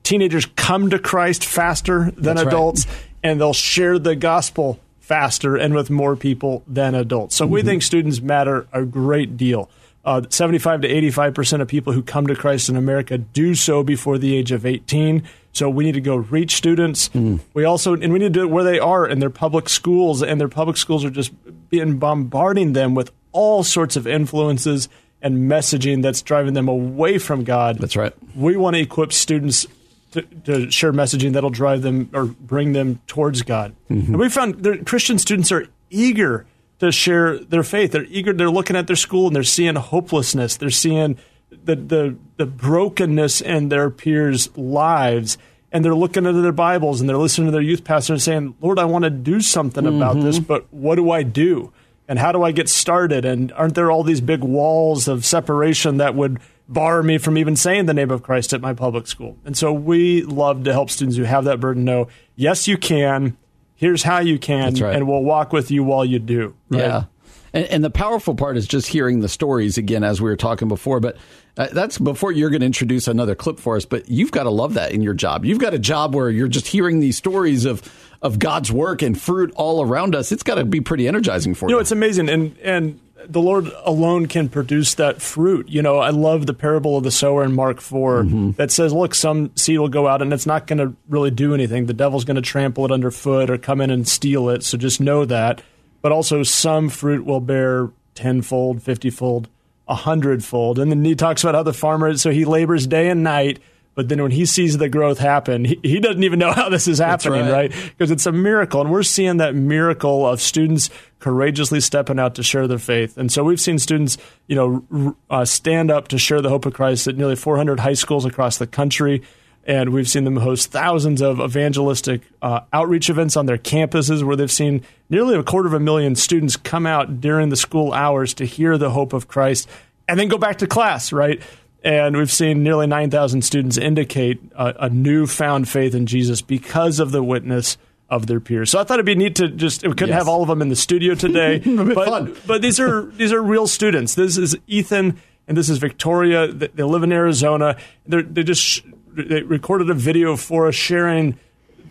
teenagers come to Christ faster than That's right. adults, and they'll share the gospel faster and with more people than adults. So we Mm-hmm. think students matter a great deal. Uh, 75 to 85 percent of people who come to Christ in America do so before the age of 18. So we need to go reach students. Mm. We also and we need to do it where they are in their public schools, and their public schools are just being bombarding them with all sorts of influences and messaging that's driving them away from God. That's right. We want to equip students to, to share messaging that'll drive them or bring them towards God. Mm-hmm. And we found that Christian students are eager to share their faith. They're eager. They're looking at their school and they're seeing hopelessness. They're seeing the the, the brokenness in their peers' lives. And they're looking into their Bibles and they're listening to their youth pastor and saying, Lord, I want to do something about this, mm-hmm. but what do I do? And how do I get started? And aren't there all these big walls of separation that would bar me from even saying the name of Christ at my public school? And so we love to help students who have that burden know, yes, you can. Here's how you can, right. and we'll walk with you while you do. Right? Yeah. And, and the powerful part is just hearing the stories again, as we were talking before. But uh, that's before you're going to introduce another clip for us. But you've got to love that in your job. You've got a job where you're just hearing these stories of of God's work and fruit all around us. It's got to be pretty energizing for you. You know, it's amazing, and and the Lord alone can produce that fruit. You know, I love the parable of the sower in Mark 4 Mm-hmm. that says, look, some seed will go out and it's not going to really do anything. The devil's going to trample it underfoot or come in and steal it. So just know that. But also, some fruit will bear tenfold, fiftyfold, a hundredfold. And then he talks about how the farmer, so he labors day and night. But then when he sees the growth happen, he, he doesn't even know how this is happening, right. right? Because it's a miracle. And we're seeing that miracle of students courageously stepping out to share their faith. And so we've seen students, you know, uh, stand up to share the hope of Christ at nearly 400 high schools across the country. And we've seen them host thousands of evangelistic uh, outreach events on their campuses where they've seen nearly a quarter of a million students come out during the school hours to hear the hope of Christ and then go back to class, right? And we've seen nearly 9,000 students indicate a, a newfound faith in Jesus because of the witness of their peers. So I thought it'd be neat to just we couldn't Yes. have all of them in the studio today, but but these are these are real students. This is Ethan and this is Victoria. They live in Arizona. They're, they just sh- they recorded a video for us sharing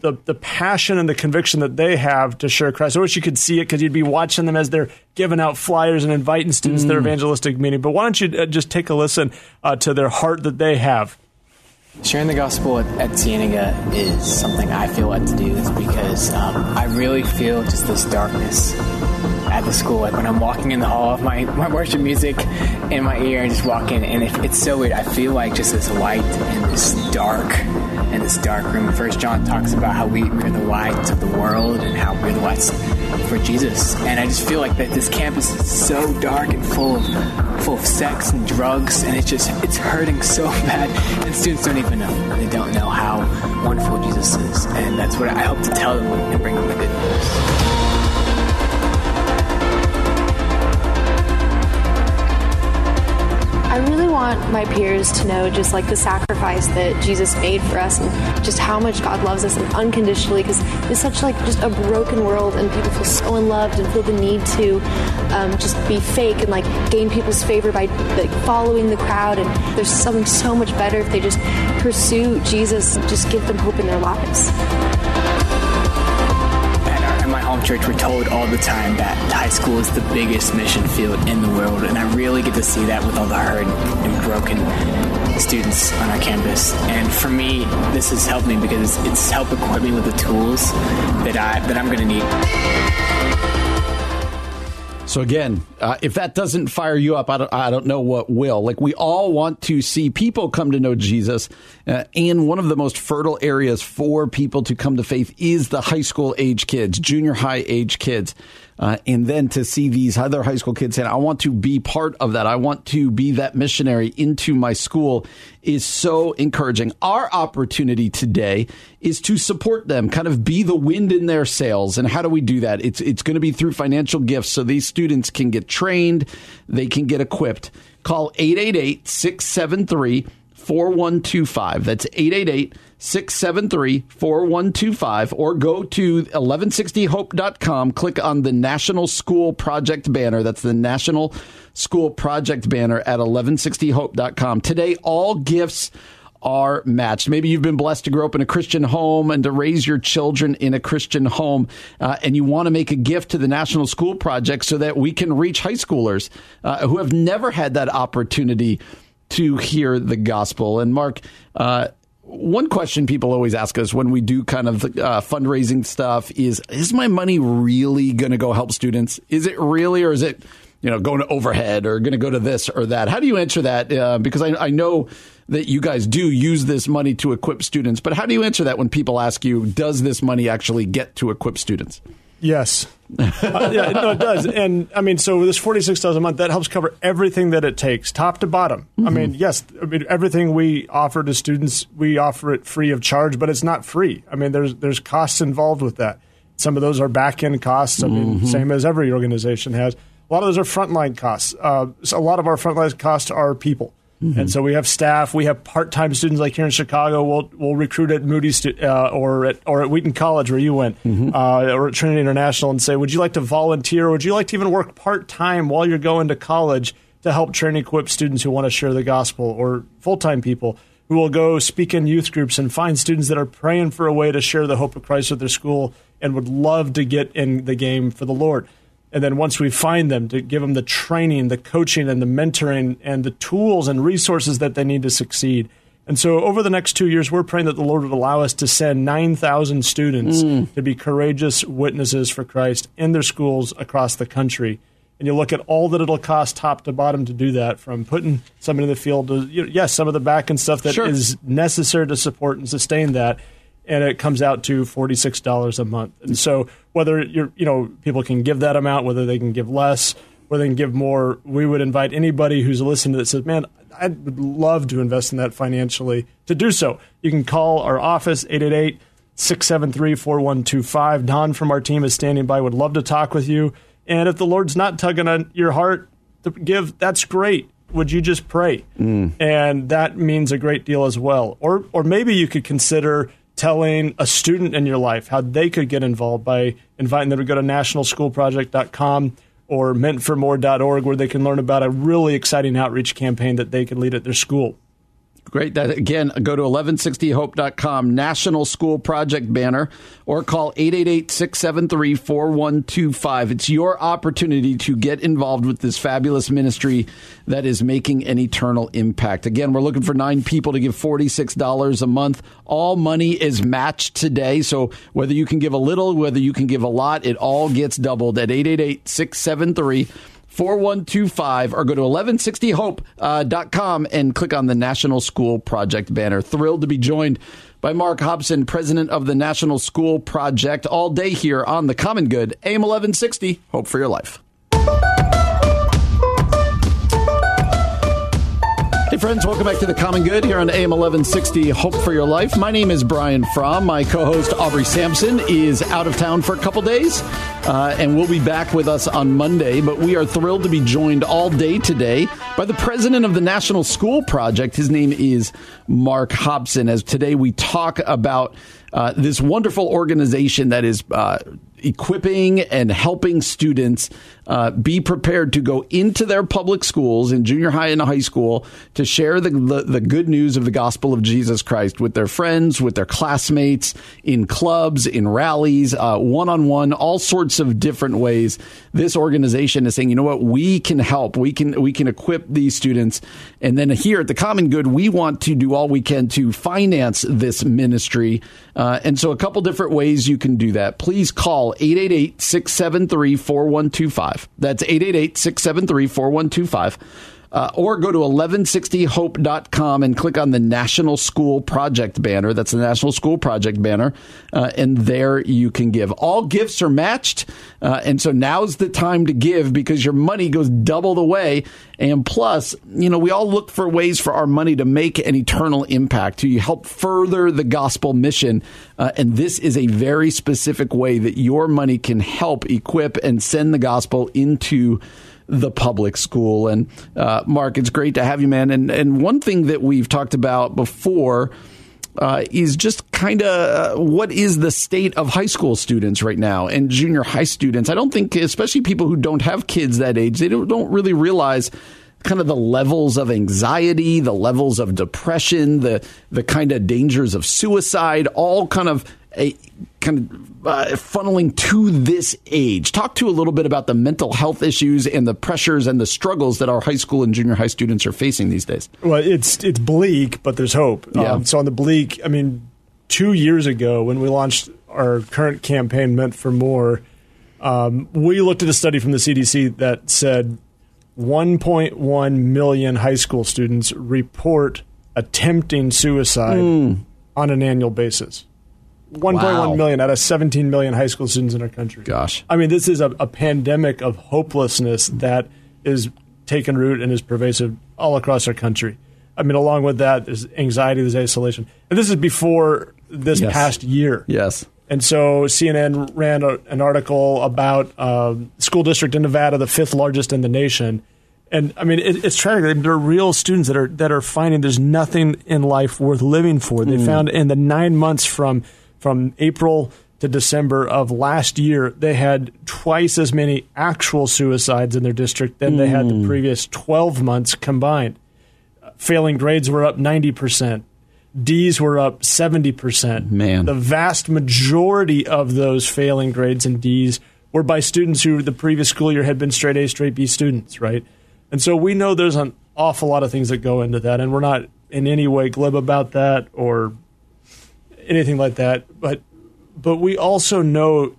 the the passion and the conviction that they have to share Christ. I wish you could see it because you'd be watching them as they're giving out flyers and inviting students to their evangelistic meeting. But why don't you uh, just take a listen uh, to their heart that they have? Sharing the gospel at, at Cienega is something I feel led to do is because um, I really feel just this darkness at the school. Like when I'm walking in the hall my, my worship music in my ear and just walking, and it, it's so weird. I feel like just this light and this dark in this dark room. First John talks about how we, we're the lights of the world and how we're the lights for Jesus. And I just feel like that this campus is so dark and full of full of sex and drugs, and it's just it's hurting so bad. And students don't even know. They don't know how wonderful Jesus is, and that's what I hope to tell them and bring them the good news. Want my peers to know just like the sacrifice that Jesus made for us and just how much God loves us and unconditionally because it's such like just a broken world and people feel so unloved and feel the need to um, just be fake and like gain people's favor by like following the crowd and there's something so much better if they just pursue Jesus and just give them hope in their lives. Church, we're told all the time that high school is the biggest mission field in the world, and I really get to see that with all the hurt and broken students on our campus. And for me, this has helped me because it's, it's helped equip me with the tools that I that I'm going to need. So again, uh, if that doesn't fire you up, I don't, I don't know what will. Like we all want to see people come to know Jesus, uh, and one of the most fertile areas for people to come to faith is the high school age kids, junior high age kids. Uh, and then to see these other high school kids saying, I want to be part of that. I want to be that missionary into my school is so encouraging. Our opportunity today is to support them, kind of be the wind in their sails. And how do we do that? It's, it's going to be through financial gifts so these students can get trained, they can get equipped. Call 888 673 4125. That's 888 673 4125. Or go to 1160hope.com. Click on the National School Project banner. That's the National School Project banner at 1160hope.com. Today, all gifts are matched. Maybe you've been blessed to grow up in a Christian home and to raise your children in a Christian home, uh, and you want to make a gift to the National School Project so that we can reach high schoolers uh, who have never had that opportunity to hear the gospel. And Mark, uh, one question people always ask us when we do kind of uh, fundraising stuff is: Is my money really going to go help students? Is it really, or is it? You know, going to overhead or going to go to this or that. How do you answer that? Uh, because I, I know that you guys do use this money to equip students, but how do you answer that when people ask you, does this money actually get to equip students? Yes. Uh, yeah, no, it does. And I mean, so this forty-six dollars a month that helps cover everything that it takes, top to bottom. I mean, yes, I mean everything we offer to students, we offer it free of charge, but it's not free. I mean, there's there's costs involved with that. Some of those are back-end costs. I mean, same as every organization has. A lot of those are frontline costs. Uh, so a lot of our frontline costs are people. Mm-hmm. And so we have staff, we have part-time students like here in Chicago. We'll we'll recruit at Moody stu- uh, or at or at Wheaton College where you went, mm-hmm. uh, or at Trinity International, and say, would you like to volunteer? Would you like to even work part-time while you're going to college to help train equip students who want to share the gospel, or full-time people who will go speak in youth groups and find students that are praying for a way to share the hope of Christ with their school and would love to get in the game for the Lord. And then once we find them, to give them the training, the coaching, and the mentoring, and the tools and resources that they need to succeed. And so, over the next two years, we're praying that the Lord would allow us to send 9,000 students mm. to be courageous witnesses for Christ in their schools across the country. And you look at all that it'll cost top to bottom to do that, from putting somebody in the field to, you know, yes, some of the back and stuff that sure. is necessary to support and sustain that and it comes out to forty six dollars a month. And so whether you're you know people can give that amount, whether they can give less, whether they can give more, we would invite anybody who's listening to that says, "Man, I would love to invest in that financially." To do so, you can call our office 888 673 4125. Don from our team is standing by. Would love to talk with you. And if the Lord's not tugging on your heart to give, that's great would you just pray? Mm. And that means a great deal as well. Or or maybe you could consider telling a student in your life how they could get involved by inviting them to go to nationalschoolproject.com or meantformore.org where they can learn about a really exciting outreach campaign that they can lead at their school. Great. That again, go to 1160hope.com, National School Project banner, or call 888-673-4125. It's your opportunity to get involved with this fabulous ministry that is making an eternal impact. Again, we're looking for nine people to give $46 a month. All money is matched today. So whether you can give a little, whether you can give a lot, it all gets doubled at 888 673 4125 or go to 1160hope.com uh, and click on the National School Project banner. Thrilled to be joined by Mark Hopson, president of the National School Project, all day here on The Common Good, AM 1160. Hope for your life. Hey, friends, welcome back to The Common Good here on AM 1160 Hope for Your Life. My name is Brian Fromm. My co host, Aubrey Sampson, is out of town for a couple days uh, and will be back with us on Monday. But we are thrilled to be joined all day today by the president of the National School Project. His name is Mark Hopson. As today we talk about uh, this wonderful organization that is uh, equipping and helping students uh, be prepared to go into their public schools in junior high and high school to share the, the, the good news of the gospel of Jesus Christ with their friends, with their classmates, in clubs, in rallies, one on one, all sorts of different ways. This organization is saying, you know what, we can help, we can we can equip these students, and then here at the Common Good, we want to do all we can to finance this ministry, uh, and so a couple different ways you can do that. Please call 888 673 4125. That's 888 673 4125. Uh, or go to 1160hope.com and click on the National School Project banner. That's the National School Project banner. Uh, and there you can give. All gifts are matched. Uh, and so now's the time to give because your money goes double the way. And plus, you know, we all look for ways for our money to make an eternal impact, to help further the gospel mission. Uh, and this is a very specific way that your money can help equip and send the gospel into the public school. And uh, Mark, it's great to have you, man. And and one thing that we've talked about before. Uh, is just kind of uh, what is the state of high school students right now and junior high students. I don't think, especially people who don't have kids that age, they don't, don't really realize kind of the levels of anxiety, the levels of depression, the the kind of dangers of suicide, all kind of a kind of uh, funneling to this age. Talk to a little bit about the mental health issues and the pressures and the struggles that our high school and junior high students are facing these days. Well, it's it's bleak, but there's hope. Yeah. Um, so on the bleak, I mean, two years ago when we launched our current campaign, Meant for More, um, we looked at a study from the CDC that said 1.1 million high school students report attempting suicide mm. on an annual basis. 1.1 wow. million out of 17 million high school students in our country. Gosh. I mean, this is a, a pandemic of hopelessness that is taken root and is pervasive all across our country. I mean, along with that, there's anxiety, there's isolation. And this is before this yes. past year. Yes. And so CNN ran a, an article about uh, school district in Nevada, the fifth largest in the nation, And I mean, it, it's tragic. There are real students that are that are finding there's nothing in life worth living for. They Mm. found in the nine months from from April to December of last year, they had twice as many actual suicides in their district than they had the Mm. previous 12 months combined. Failing grades were up 90%. D's were up 70%. Man. The vast majority of those failing grades and D's were by students who the previous school year had been straight A, straight B students, right? And so we know there's an awful lot of things that go into that, and we're not in any way glib about that or anything like that. But but we also know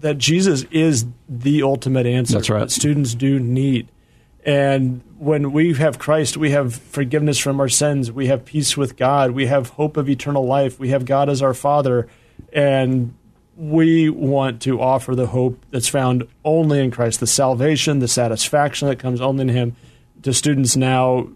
that Jesus is the ultimate answer. That's right. That students do need. And when we have Christ, we have forgiveness from our sins. We have peace with God. We have hope of eternal life. We have God as our Father. And we want to offer the hope that's found only in Christ, the salvation, the satisfaction that comes only in Him to students now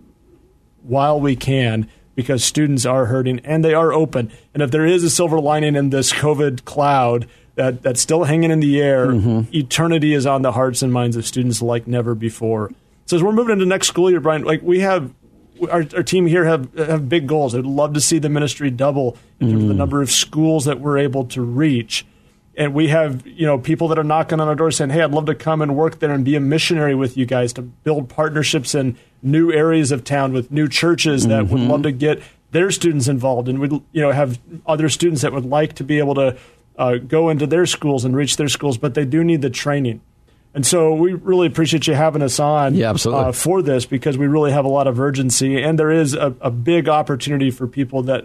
while we can because students are hurting and they are open. And if there is a silver lining in this COVID cloud that, that's still hanging in the air, mm-hmm. eternity is on the hearts and minds of students like never before. So as we're moving into next school year, Brian, like we have our, our team here have have big goals. I'd love to see the ministry double in terms of the mm. number of schools that we're able to reach. And we have, you know, people that are knocking on our door saying, "Hey, I'd love to come and work there and be a missionary with you guys to build partnerships in new areas of town with new churches that would love to get their students involved and would, you know, have other students that would like to be able to uh, go into their schools and reach their schools, but they do need the training. And so we really appreciate you having us on Yeah, absolutely. uh, for this because we really have a lot of urgency and there is a, a big opportunity for people that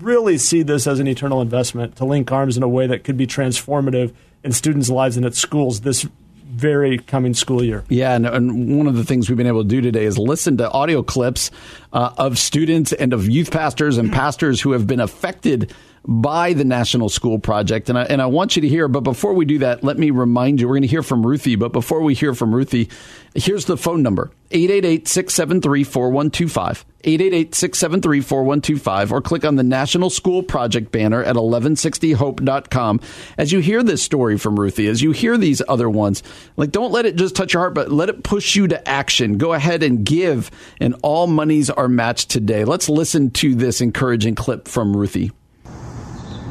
really see this as an eternal investment to link arms in a way that could be transformative in students' lives and at schools this very coming school year. Yeah, and, and one of the things we've been able to do today is listen to audio clips uh, of students and of youth pastors and pastors who have been affected by the National School Project. And I, and I want you to hear, but before we do that, let me remind you, we're going to hear from Ruthie. But before we hear from Ruthie, here's the phone number 888 673 4125. 888 673 4125, or click on the National School Project banner at 1160hope.com. As you hear this story from Ruthie, as you hear these other ones, like don't let it just touch your heart, but let it push you to action. Go ahead and give, and all monies are matched today. Let's listen to this encouraging clip from Ruthie.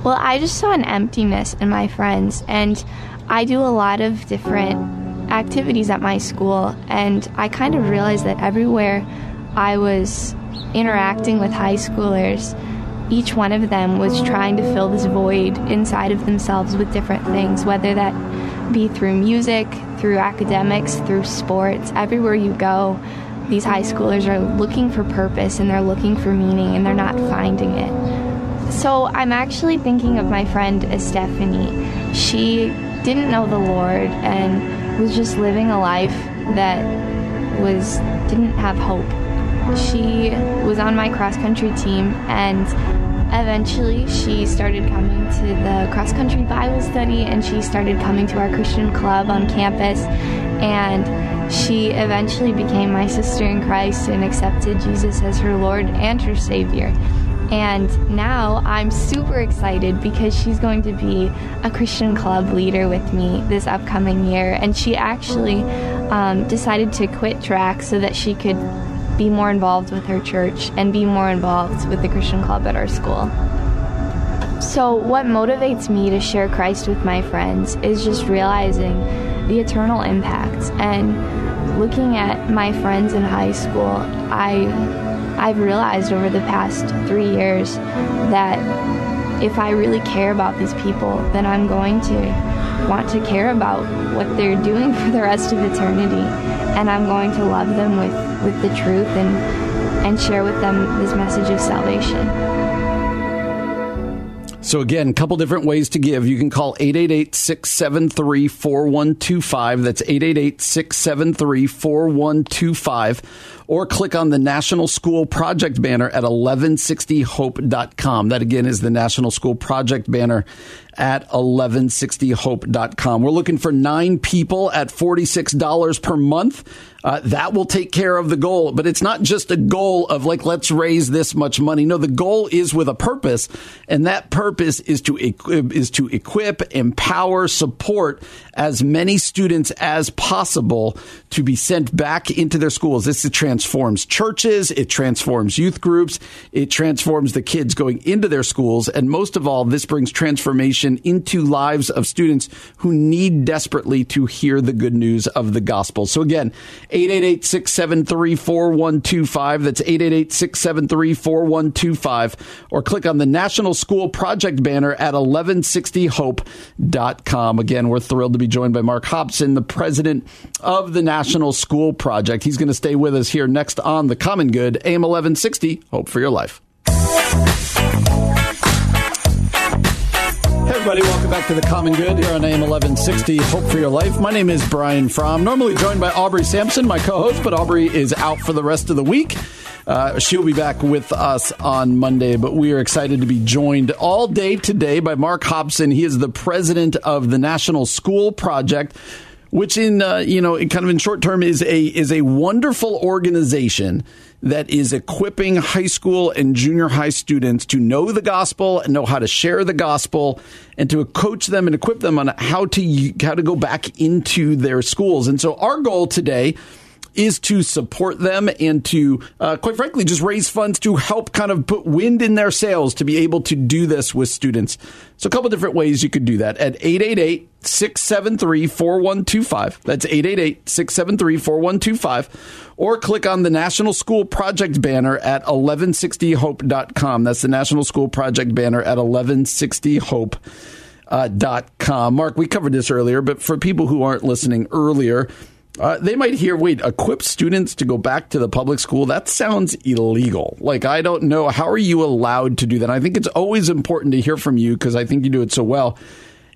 Well, I just saw an emptiness in my friends, and I do a lot of different activities at my school, and I kind of realized that everywhere I was interacting with high schoolers, each one of them was trying to fill this void inside of themselves with different things, whether that be through music, through academics, through sports. Everywhere you go, these high schoolers are looking for purpose and they're looking for meaning and they're not finding it. So I'm actually thinking of my friend Stephanie. She didn't know the Lord and was just living a life that was didn't have hope. She was on my cross country team and eventually she started coming to the cross country Bible study and she started coming to our Christian club on campus and she eventually became my sister in Christ and accepted Jesus as her Lord and her Savior. And now I'm super excited because she's going to be a Christian club leader with me this upcoming year. And she actually um, decided to quit track so that she could be more involved with her church and be more involved with the Christian club at our school. So, what motivates me to share Christ with my friends is just realizing the eternal impact. And looking at my friends in high school, I I've realized over the past three years that if I really care about these people, then I'm going to want to care about what they're doing for the rest of eternity. And I'm going to love them with, with the truth and, and share with them this message of salvation. So again, a couple different ways to give. You can call 888-673-4125. That's 888-673-4125. Or click on the National School Project banner at 1160hope.com. That again is the National School Project banner at 1160hope.com. We're looking for nine people at $46 per month. Uh, that will take care of the goal. But it's not just a goal of like, let's raise this much money. No, the goal is with a purpose. And that purpose is to, equip, is to equip, empower, support as many students as possible to be sent back into their schools. This transforms churches. It transforms youth groups. It transforms the kids going into their schools. And most of all, this brings transformation into lives of students who need desperately to hear the good news of the gospel. So again, 888 673 4125. That's 888 673 4125. Or click on the National School Project banner at 1160hope.com. Again, we're thrilled to be joined by Mark Hopson, the president of the National School Project. He's going to stay with us here next on The Common Good, AM 1160. Hope for your life. Hey everybody, welcome back to the Common Good here on AM 1160. Hope for your life. My name is Brian Fromm, normally joined by Aubrey Sampson, my co-host, but Aubrey is out for the rest of the week. Uh, she'll be back with us on Monday, but we are excited to be joined all day today by Mark Hopson. He is the president of the National School Project which in uh, you know in kind of in short term is a is a wonderful organization that is equipping high school and junior high students to know the gospel and know how to share the gospel and to coach them and equip them on how to how to go back into their schools. And so our goal today is to support them and to, uh, quite frankly, just raise funds to help kind of put wind in their sails to be able to do this with students. So, a couple different ways you could do that at 888 673 4125. That's 888 673 4125. Or click on the National School Project banner at 1160hope.com. That's the National School Project banner at 1160hope. Uh, dot com. Mark, we covered this earlier, but for people who aren't listening earlier, uh, they might hear, wait, equip students to go back to the public school? That sounds illegal. Like, I don't know. How are you allowed to do that? I think it's always important to hear from you because I think you do it so well.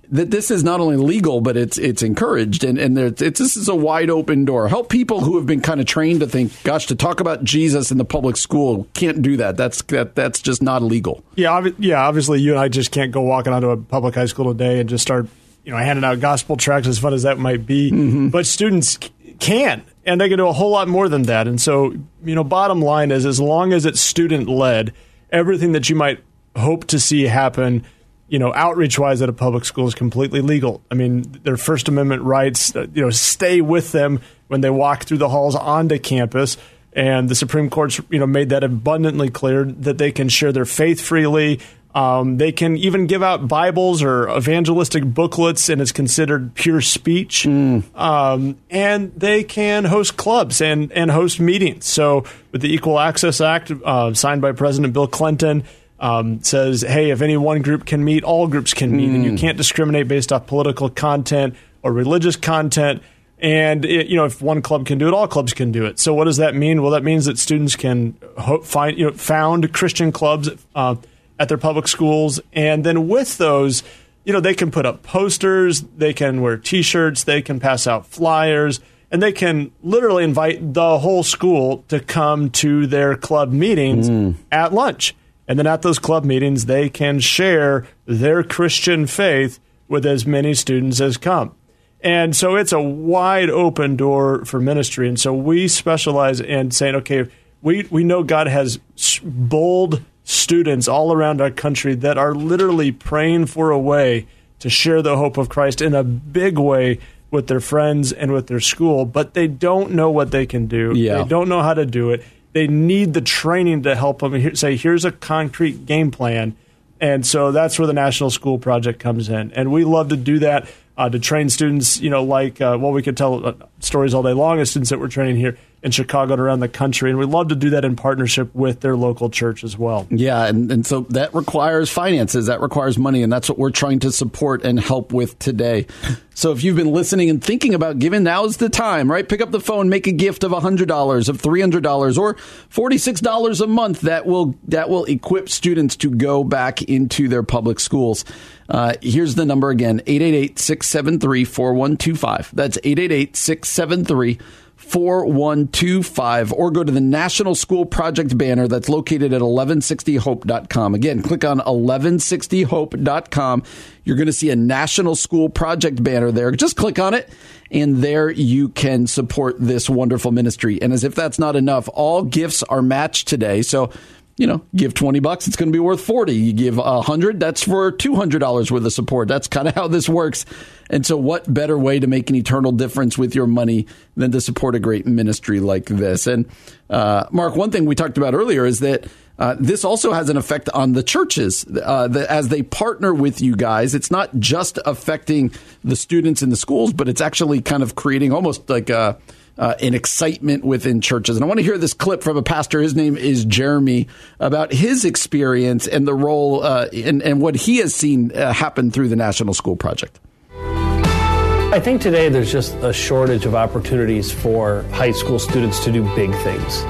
That this is not only legal, but it's it's encouraged, and and it's, this is a wide open door. Help people who have been kind of trained to think, gosh, to talk about Jesus in the public school can't do that. That's that that's just not legal. Yeah, obvi- yeah. Obviously, you and I just can't go walking onto a public high school today and just start you know, handing out gospel tracts as fun as that might be. Mm-hmm. But students can, and they can do a whole lot more than that. And so, you know, bottom line is as long as it's student led, everything that you might hope to see happen, you know, outreach wise at a public school is completely legal. I mean, their First Amendment rights, uh, you know, stay with them when they walk through the halls onto campus. And the Supreme Court's, you know, made that abundantly clear that they can share their faith freely. Um, they can even give out Bibles or evangelistic booklets, and it's considered pure speech. Mm. Um, and they can host clubs and, and host meetings. So, with the Equal Access Act uh, signed by President Bill Clinton, um, says, hey, if any one group can meet, all groups can meet, mm. and you hmm. can't discriminate based off political content or religious content. And it, you know, if one club can do it, all clubs can do it. So, what does that mean? Well, that means that students can ho- find, you know, found Christian clubs. Uh, at their public schools. And then with those, you know, they can put up posters, they can wear t shirts, they can pass out flyers, and they can literally invite the whole school to come to their club meetings mm. at lunch. And then at those club meetings, they can share their Christian faith with as many students as come. And so it's a wide open door for ministry. And so we specialize in saying, okay, we, we know God has bold students all around our country that are literally praying for a way to share the hope of Christ in a big way with their friends and with their school, but they don't know what they can do. Yeah. They don't know how to do it. They need the training to help them say, here's a concrete game plan. And so that's where the National School Project comes in. And we love to do that uh, to train students, you know, like, uh, well, we could tell uh, stories all day long of students that we're training here in Chicago and around the country. And we love to do that in partnership with their local church as well. Yeah. And, and so that requires finances, that requires money. And that's what we're trying to support and help with today. So if you've been listening and thinking about giving, now's the time, right? Pick up the phone, make a gift of $100, of $300, or $46 a month that will, that will equip students to go back into their public schools. Uh, here's the number again 888 673 4125. That's 888 673 4125 or go to the National School Project banner that's located at 1160hope.com. Again, click on 1160hope.com. You're going to see a National School Project banner there. Just click on it and there you can support this wonderful ministry. And as if that's not enough, all gifts are matched today. So you know, give 20 bucks, it's going to be worth 40. You give 100, that's for $200 worth of support. That's kind of how this works. And so, what better way to make an eternal difference with your money than to support a great ministry like this? And, uh, Mark, one thing we talked about earlier is that uh, this also has an effect on the churches uh, that as they partner with you guys. It's not just affecting the students in the schools, but it's actually kind of creating almost like a uh, excitement within churches. And I want to hear this clip from a pastor. His name is Jeremy about his experience and the role uh, and, and, what he has seen uh, happen through the National School Project. I think today there's just a shortage of opportunities for high school students to do big things.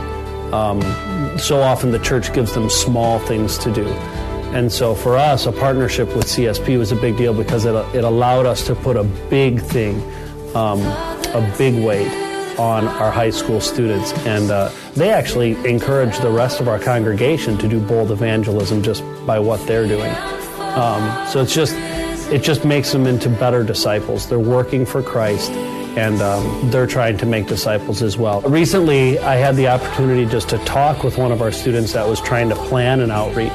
Um, so often the church gives them small things to do. And so for us, a partnership with CSP was a big deal because it, it allowed us to put a big thing, um, a big weight on our high school students. And uh, they actually encourage the rest of our congregation to do bold evangelism just by what they're doing. Um, so it's just, it just makes them into better disciples. They're working for Christ and um, they're trying to make disciples as well. Recently, I had the opportunity just to talk with one of our students that was trying to plan an outreach,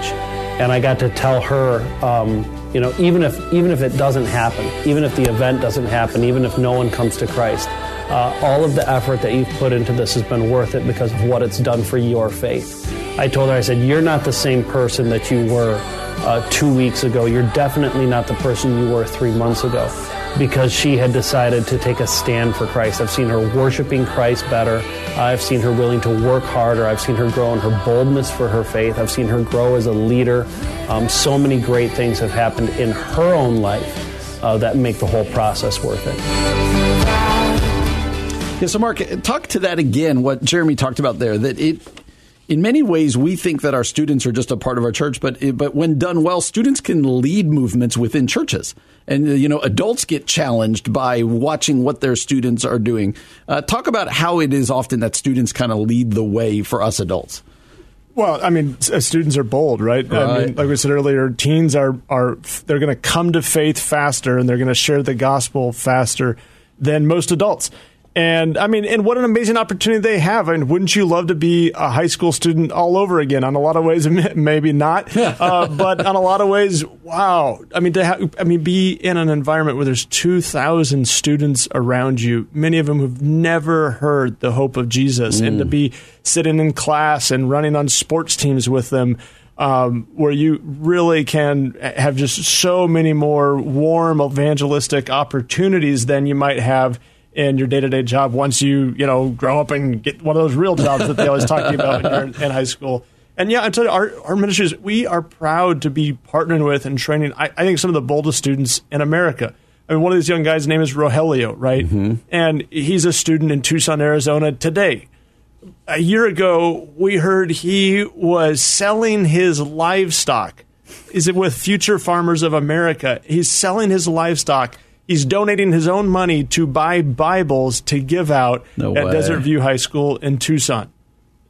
and I got to tell her, um, you know, even if even if it doesn't happen, even if the event doesn't happen, even if no one comes to Christ, uh, all of the effort that you've put into this has been worth it because of what it's done for your faith. I told her, I said, You're not the same person that you were uh, two weeks ago. You're definitely not the person you were three months ago because she had decided to take a stand for Christ. I've seen her worshiping Christ better. I've seen her willing to work harder. I've seen her grow in her boldness for her faith. I've seen her grow as a leader. Um, so many great things have happened in her own life uh, that make the whole process worth it. Yeah, so Mark, talk to that again. What Jeremy talked about there, that it, in many ways, we think that our students are just a part of our church, but eh, but when done well, students can lead movements within churches, and eh, you know, adults get challenged by watching what their students are doing. Uh, talk about how it is often that students kind of lead the way for us adults. Well, I mean, uh, students are bold, right? right. I mean, like we said earlier, teens are are they're going to come to faith faster, and they're going to share the gospel faster than most adults. And I mean, and what an amazing opportunity they have. I mean, wouldn't you love to be a high school student all over again? On a lot of ways, maybe not, uh, but on a lot of ways, wow. I mean, to have, I mean, be in an environment where there's 2,000 students around you, many of them who've never heard the hope of Jesus, mm. and to mm. be sitting in class and running on sports teams with them. Um, where you really can have just so many more warm evangelistic opportunities than you might have in your day to day job once you you know grow up and get one of those real jobs that they always talk to you about when you're in, in high school. And yeah, I tell you, our, our ministries, we are proud to be partnering with and training, I, I think, some of the boldest students in America. I mean, one of these young guys' name is Rogelio, right? Mm-hmm. And he's a student in Tucson, Arizona today. A year ago, we heard he was selling his livestock. Is it with Future Farmers of America? He's selling his livestock He's donating his own money to buy Bibles to give out no at way. Desert View High School in Tucson.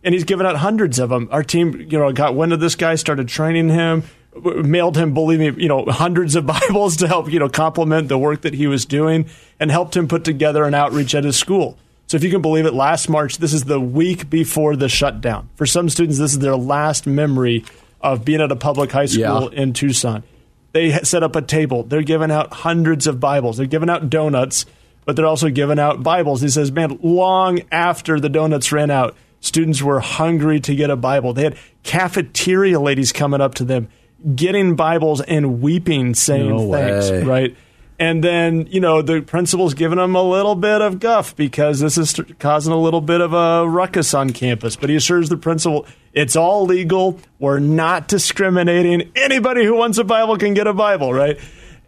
And he's given out hundreds of them. Our team, you know, got wind of this guy, started training him, mailed him, believe me, you know, hundreds of Bibles to help, you know, complement the work that he was doing and helped him put together an outreach at his school. So if you can believe it, last March, this is the week before the shutdown. For some students, this is their last memory of being at a public high school yeah. in Tucson. They set up a table. They're giving out hundreds of Bibles. They're giving out donuts, but they're also giving out Bibles. He says, man, long after the donuts ran out, students were hungry to get a Bible. They had cafeteria ladies coming up to them, getting Bibles and weeping, saying no thanks, right? And then, you know, the principal's giving them a little bit of guff because this is causing a little bit of a ruckus on campus. But he assures the principal it's all legal. We're not discriminating. Anybody who wants a Bible can get a Bible, right?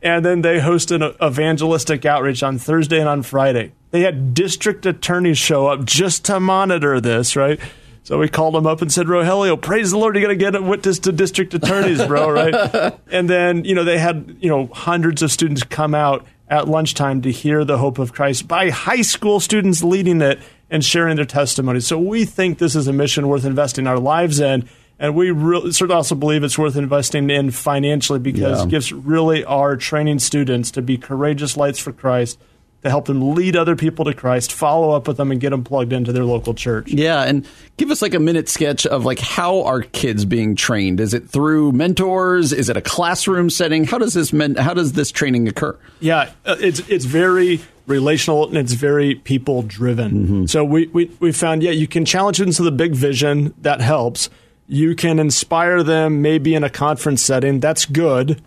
And then they host an evangelistic outreach on Thursday and on Friday. They had district attorneys show up just to monitor this, right? So we called him up and said, Rogelio, praise the Lord, you're going to get a witness to district attorneys, bro, right? and then, you know, they had, you know, hundreds of students come out at lunchtime to hear the hope of Christ by high school students leading it. And sharing their testimony. So we think this is a mission worth investing our lives in. And we really, sort of also believe it's worth investing in financially because Yeah. gifts really are training students to be courageous lights for Christ, to help them lead other people to Christ, follow up with them, and get them plugged into their local church. Yeah, and give us like a minute sketch of like how are kids being trained? Is it through mentors? Is it a classroom setting? How does this men- how does this training occur? Yeah, uh, it's it's very relational and it's very people driven. Mm-hmm. So we, we we found yeah, you can challenge them to the big vision that helps. You can inspire them maybe in a conference setting. That's good.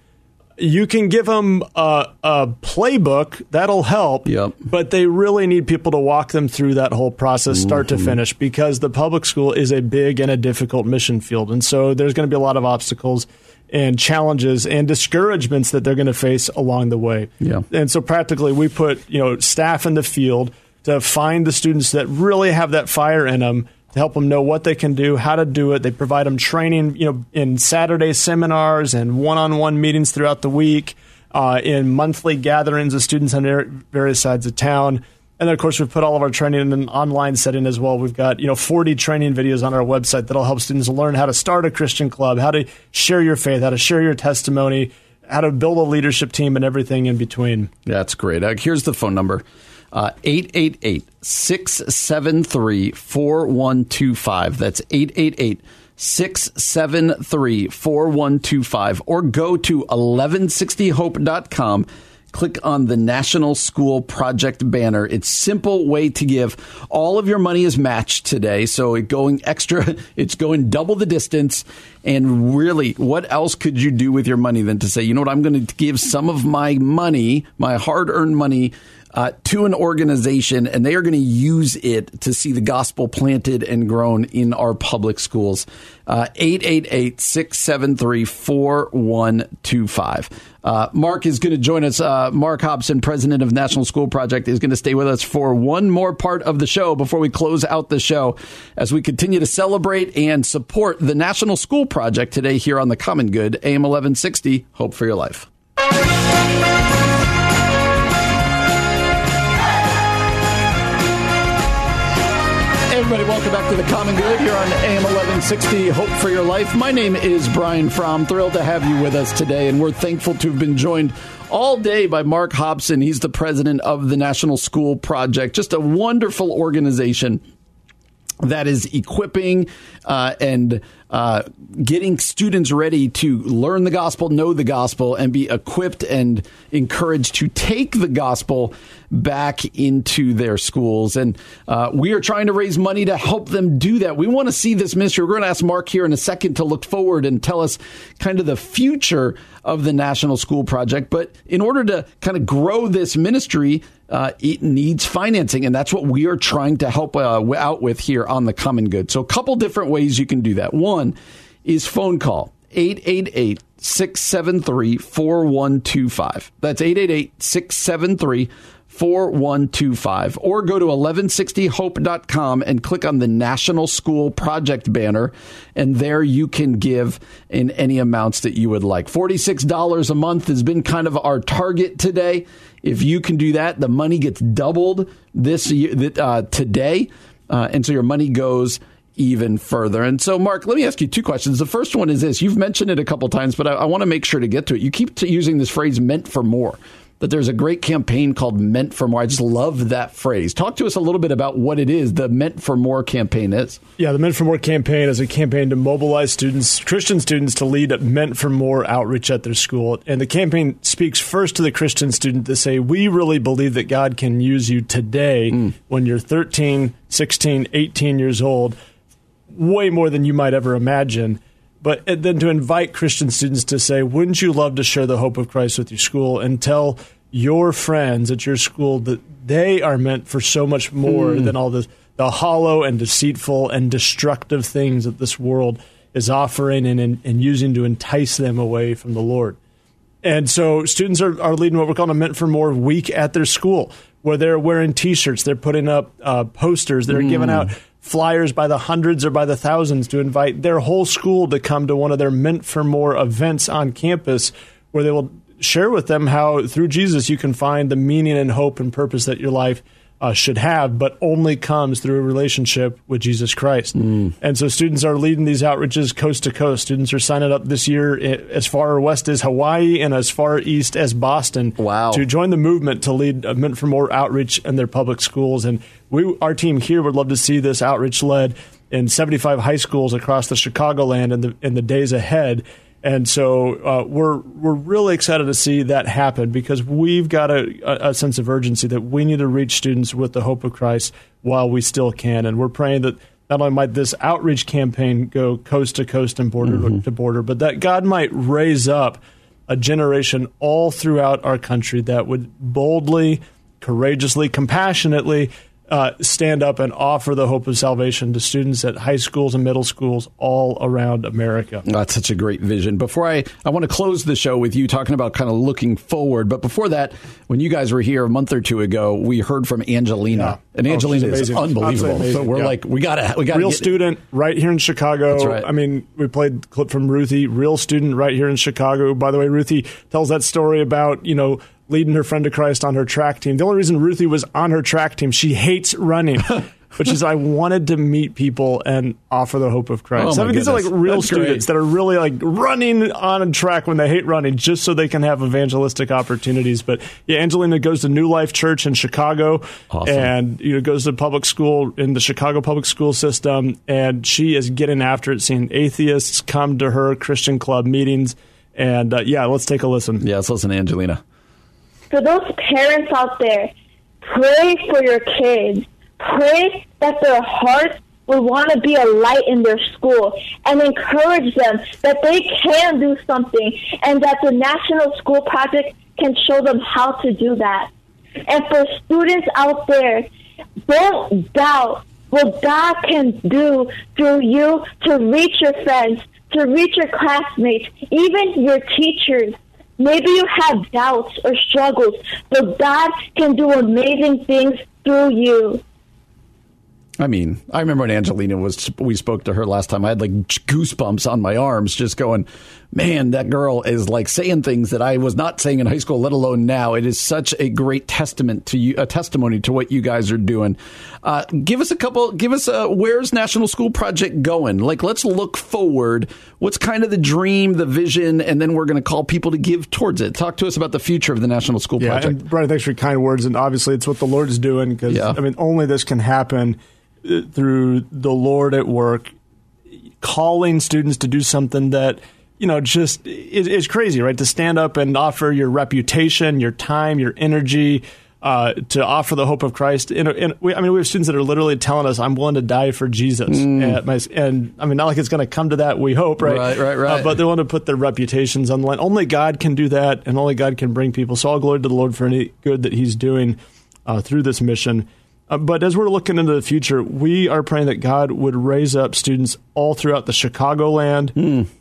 You can give them a, a playbook that'll help. Yep. But they really need people to walk them through that whole process, start Mm-hmm. to finish, because the public school is a big and a difficult mission field, and so there's going to be a lot of obstacles and challenges and discouragements that they're going to face along the way. Yeah. And so practically we put, you know, staff in the field to find the students that really have that fire in them to help them know what they can do, how to do it. They provide them training, you know, in Saturday seminars and one-on-one meetings throughout the week, uh, in monthly gatherings of students on various sides of town. And then, of course, we've put all of our training in an online setting as well. We've got, you know, 40 training videos on our website that'll help students learn how to start a Christian club, how to share your faith, how to share your testimony, how to build a leadership team, and everything in between. That's great. Uh, here's the phone number. Uh, 888 673 4125. That's 888 673 4125. Or go to 1160hope.com. Click on the National School Project banner. It's simple way to give. All of your money is matched today, so it going extra. It's going double the distance. And really, what else could you do with your money than to say, you know what, I'm going to give some of my money, my hard-earned money, uh, to an organization, and they are going to use it to see the gospel planted and grown in our public schools. Uh, 888 673 4125. Uh, Mark is going to join us. Uh, Mark Hopson, president of National School Project, is going to stay with us for one more part of the show before we close out the show as we continue to celebrate and support the National School Project today here on the Common Good, AM 1160. Hope for your life. Everybody, welcome back to the Common Good here on AM 1160. Hope for your life. My name is Brian Fromm. Thrilled to have you with us today, and we're thankful to have been joined all day by Mark Hopson. He's the president of the National School Project, just a wonderful organization that is equipping uh, and uh, getting students ready to learn the gospel, know the gospel, and be equipped and encouraged to take the gospel back into their schools. And uh, we are trying to raise money to help them do that. We want to see this ministry. We're going to ask Mark here in a second to look forward and tell us kind of the future of the National School Project. But in order to kind of grow this ministry, uh, it needs financing, and that's what we are trying to help uh, out with here on the Common Good. So, a couple different ways you can do that. One is phone call 888 673 4125. That's 888 673 4125 or go to 1160hope.com and click on the National School Project banner and there you can give in any amounts that you would like. $46 a month has been kind of our target today. If you can do that, the money gets doubled this uh, today. Uh, and so your money goes even further. And so, Mark, let me ask you two questions. The first one is this you've mentioned it a couple times, but I, I want to make sure to get to it. You keep using this phrase meant for more. That there's a great campaign called Meant for More. I just love that phrase. Talk to us a little bit about what it is the Meant for More campaign is. Yeah, the Meant for More campaign is a campaign to mobilize students, Christian students, to lead Meant for More outreach at their school. And the campaign speaks first to the Christian student to say, We really believe that God can use you today hmm. when you're 13, 16, 18 years old, way more than you might ever imagine. But then to invite Christian students to say, Wouldn't you love to share the hope of Christ with your school and tell your friends at your school that they are meant for so much more Mm. than all the, the hollow and deceitful and destructive things that this world is offering and, and, and using to entice them away from the Lord. And so students are, are leading what we're calling a Meant for More week at their school, where they're wearing T-shirts, they're putting up uh, posters, they're giving out flyers by the hundreds or by the thousands to invite their whole school to come to one of their Meant for More events on campus, where they will share with them how through Jesus you can find the meaning and hope and purpose that your life uh, should have, but only comes through a relationship with Jesus Christ. Mm. And so students are leading these outreaches coast to coast. Students are signing up this year as far west as Hawaii and as far east as Boston wow. to join the movement to lead a movement for more outreach in their public schools. And we, our team here would love to see this outreach led in 75 high schools across the Chicagoland in the, in the days ahead. And so uh, we're we're really excited to see that happen because we've got a, a sense of urgency that we need to reach students with the hope of Christ while we still can. And we're praying that not only might this outreach campaign go coast to coast and border to border, but that God might raise up a generation all throughout our country that would boldly, courageously, compassionately uh, stand up and offer the hope of salvation to students at high schools and middle schools all around America. That's such a great vision. Before I, I want to close the show with you talking about kind of looking forward. But before that, when you guys were here a month or two ago, we heard from Angelina, Yeah. and Oh, Angelina she's is unbelievable. So we're Yeah. like, we gotta, we gotta real student right here in Chicago. Right. I mean, we played clip from Ruthie, real student right here in Chicago. By the way, Ruthie tells that story about, you know, leading her friend to Christ on her track team. The only reason Ruthie was on her track team, she hates running. Which is, I wanted to meet people and offer the hope of Christ. Oh, I mean, these are like real That's great. students that are really like running on a track when they hate running, just so they can have evangelistic opportunities. But yeah, Angelina goes to New Life Church in Chicago, Awesome. and you know goes to public school in the Chicago public school system, and she is getting after it, seeing atheists come to her Christian club meetings, and uh, yeah, let's take a listen. Yeah, let's listen to Angelina. For those parents out there, pray for your kids. Pray that their hearts will want to be a light in their school and encourage them that they can do something and that the National School Project can show them how to do that. And for students out there, don't doubt what God can do through you to reach your friends, to reach your classmates, even your teachers. Maybe you have doubts or struggles, but God can do amazing things through you. I mean, I remember when Angelina was, we spoke to her last time. I had like goosebumps on my arms just going, man, that girl is like saying things that I was not saying in high school, let alone now. It is such a great testament to you, a testimony to what you guys are doing. Uh, give us a couple, give us a, where's National School Project going? Like, let's look forward. What's kind of the dream, the vision, and then we're going to call people to give towards it. Talk to us about the future of the National School Yeah, Project. and Brian, thanks for your kind words. And obviously, it's what the Lord is doing because Yeah. I mean, only this can happen uh, through the Lord at work, calling students to do something that you know just is, is crazy, right? To stand up and offer your reputation, your time, your energy. Uh, to offer the hope of Christ, and, and we, I mean, we have students that are literally telling us, "I'm willing to die for Jesus," and, my, and I mean, not like it's going to come to that. We hope, right? Right, right, right. Uh, but they want to put their reputations on the line. Only God can do that, and only God can bring people. So all glory to the Lord for any good that He's doing uh, through this mission. Uh, but as we're looking into the future, we are praying that God would raise up students all throughout the Chicagoland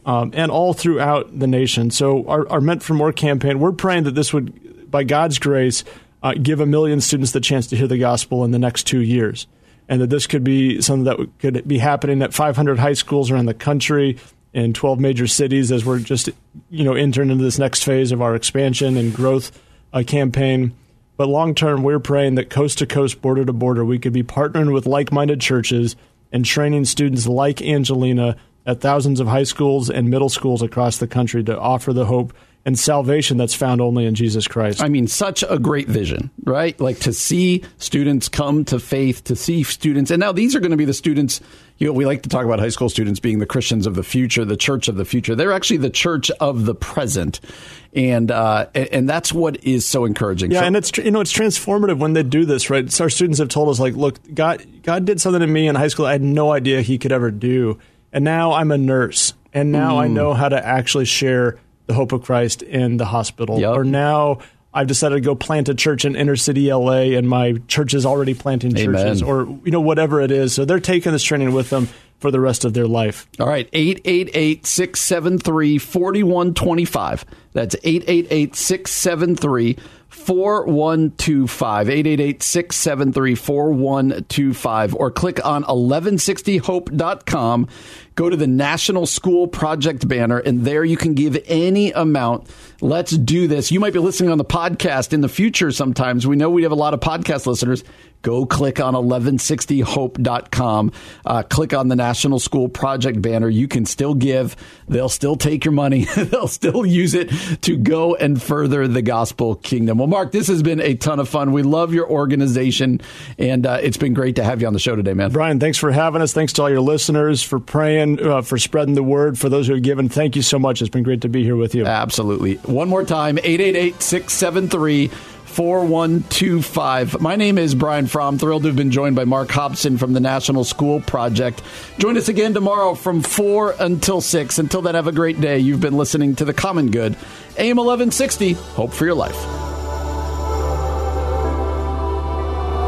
um, and all throughout the nation. So our, our Meant for More campaign, we're praying that this would, by God's grace, uh, give a million students the chance to hear the gospel in the next two years. And that this could be something that could be happening at 500 high schools around the country in 12 major cities as we're just, you know, entering into this next phase of our expansion and growth uh, campaign. But long term, we're praying that coast to coast, border to border, we could be partnering with like minded churches and training students like Angelina at thousands of high schools and middle schools across the country to offer the hope and salvation that's found only in Jesus Christ. I mean, such a great vision, right? Like to see students come to faith, to see students, and now these are going to be the students. You know, we like to talk about high school students being the Christians of the future, the church of the future. They're actually the church of the present, and uh, and that's what is so encouraging. Yeah, So- and it's you know it's transformative when they do this, right? So our students have told us like, look, God God did something to me in high school I had no idea He could ever do, and now I'm a nurse, and now I Mm. know how to actually share the hope of Christ in the hospital, Yep. or now. I've decided to go plant a church in inner city LA, and my church is already planting Amen. churches, or you know whatever it is. So they're taking this training with them for the rest of their life. All right, 888 673 4125. That's 888 673 4125. 888 673 4125. Or click on 1160hope.com. Go to the National School Project banner, and there you can give any amount. Let's do this. You might be listening on the podcast in the future sometimes. We know we have a lot of podcast listeners go click on 1160hope.com. Uh, click on the National School Project banner. You can still give. They'll still take your money. They'll still use it to go and further the gospel kingdom. Well, Mark, this has been a ton of fun. We love your organization, and uh, it's been great to have you on the show today, man. Brian, thanks for having us. Thanks to all your listeners for praying, uh, for spreading the word. For those who have given, thank you so much. It's been great to be here with you. Absolutely. One more time 888 673 4125. My name is Brian Fromm. Thrilled to have been joined by Mark Hopson from the National School Project. Join us again tomorrow from 4 until 6. Until then, have a great day. You've been listening to The Common Good, AM 1160. Hope for your life.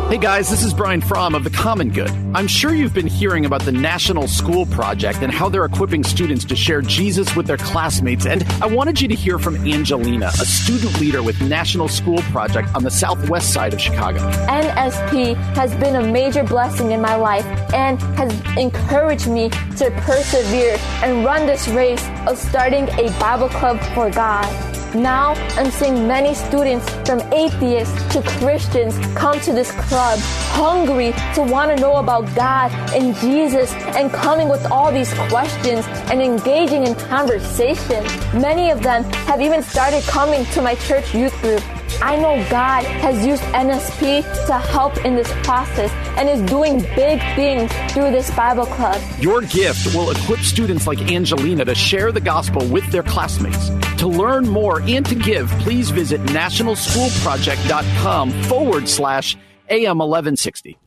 Hey guys, this is Brian Fromm of The Common Good. I'm sure you've been hearing about the National School Project and how they're equipping students to share Jesus with their classmates. And I wanted you to hear from Angelina, a student leader with National School Project on the southwest side of Chicago. NSP has been a major blessing in my life and has encouraged me to persevere and run this race of starting a Bible club for God. Now I'm seeing many students from atheists to Christians come to this club hungry to want to know about God and Jesus and coming with all these questions and engaging in conversation. Many of them have even started coming to my church youth group. I know God has used NSP to help in this process and is doing big things through this Bible club. Your gift will equip students like Angelina to share the gospel with their classmates. To learn more and to give, please visit nationalschoolproject.com forward slash AM 1160.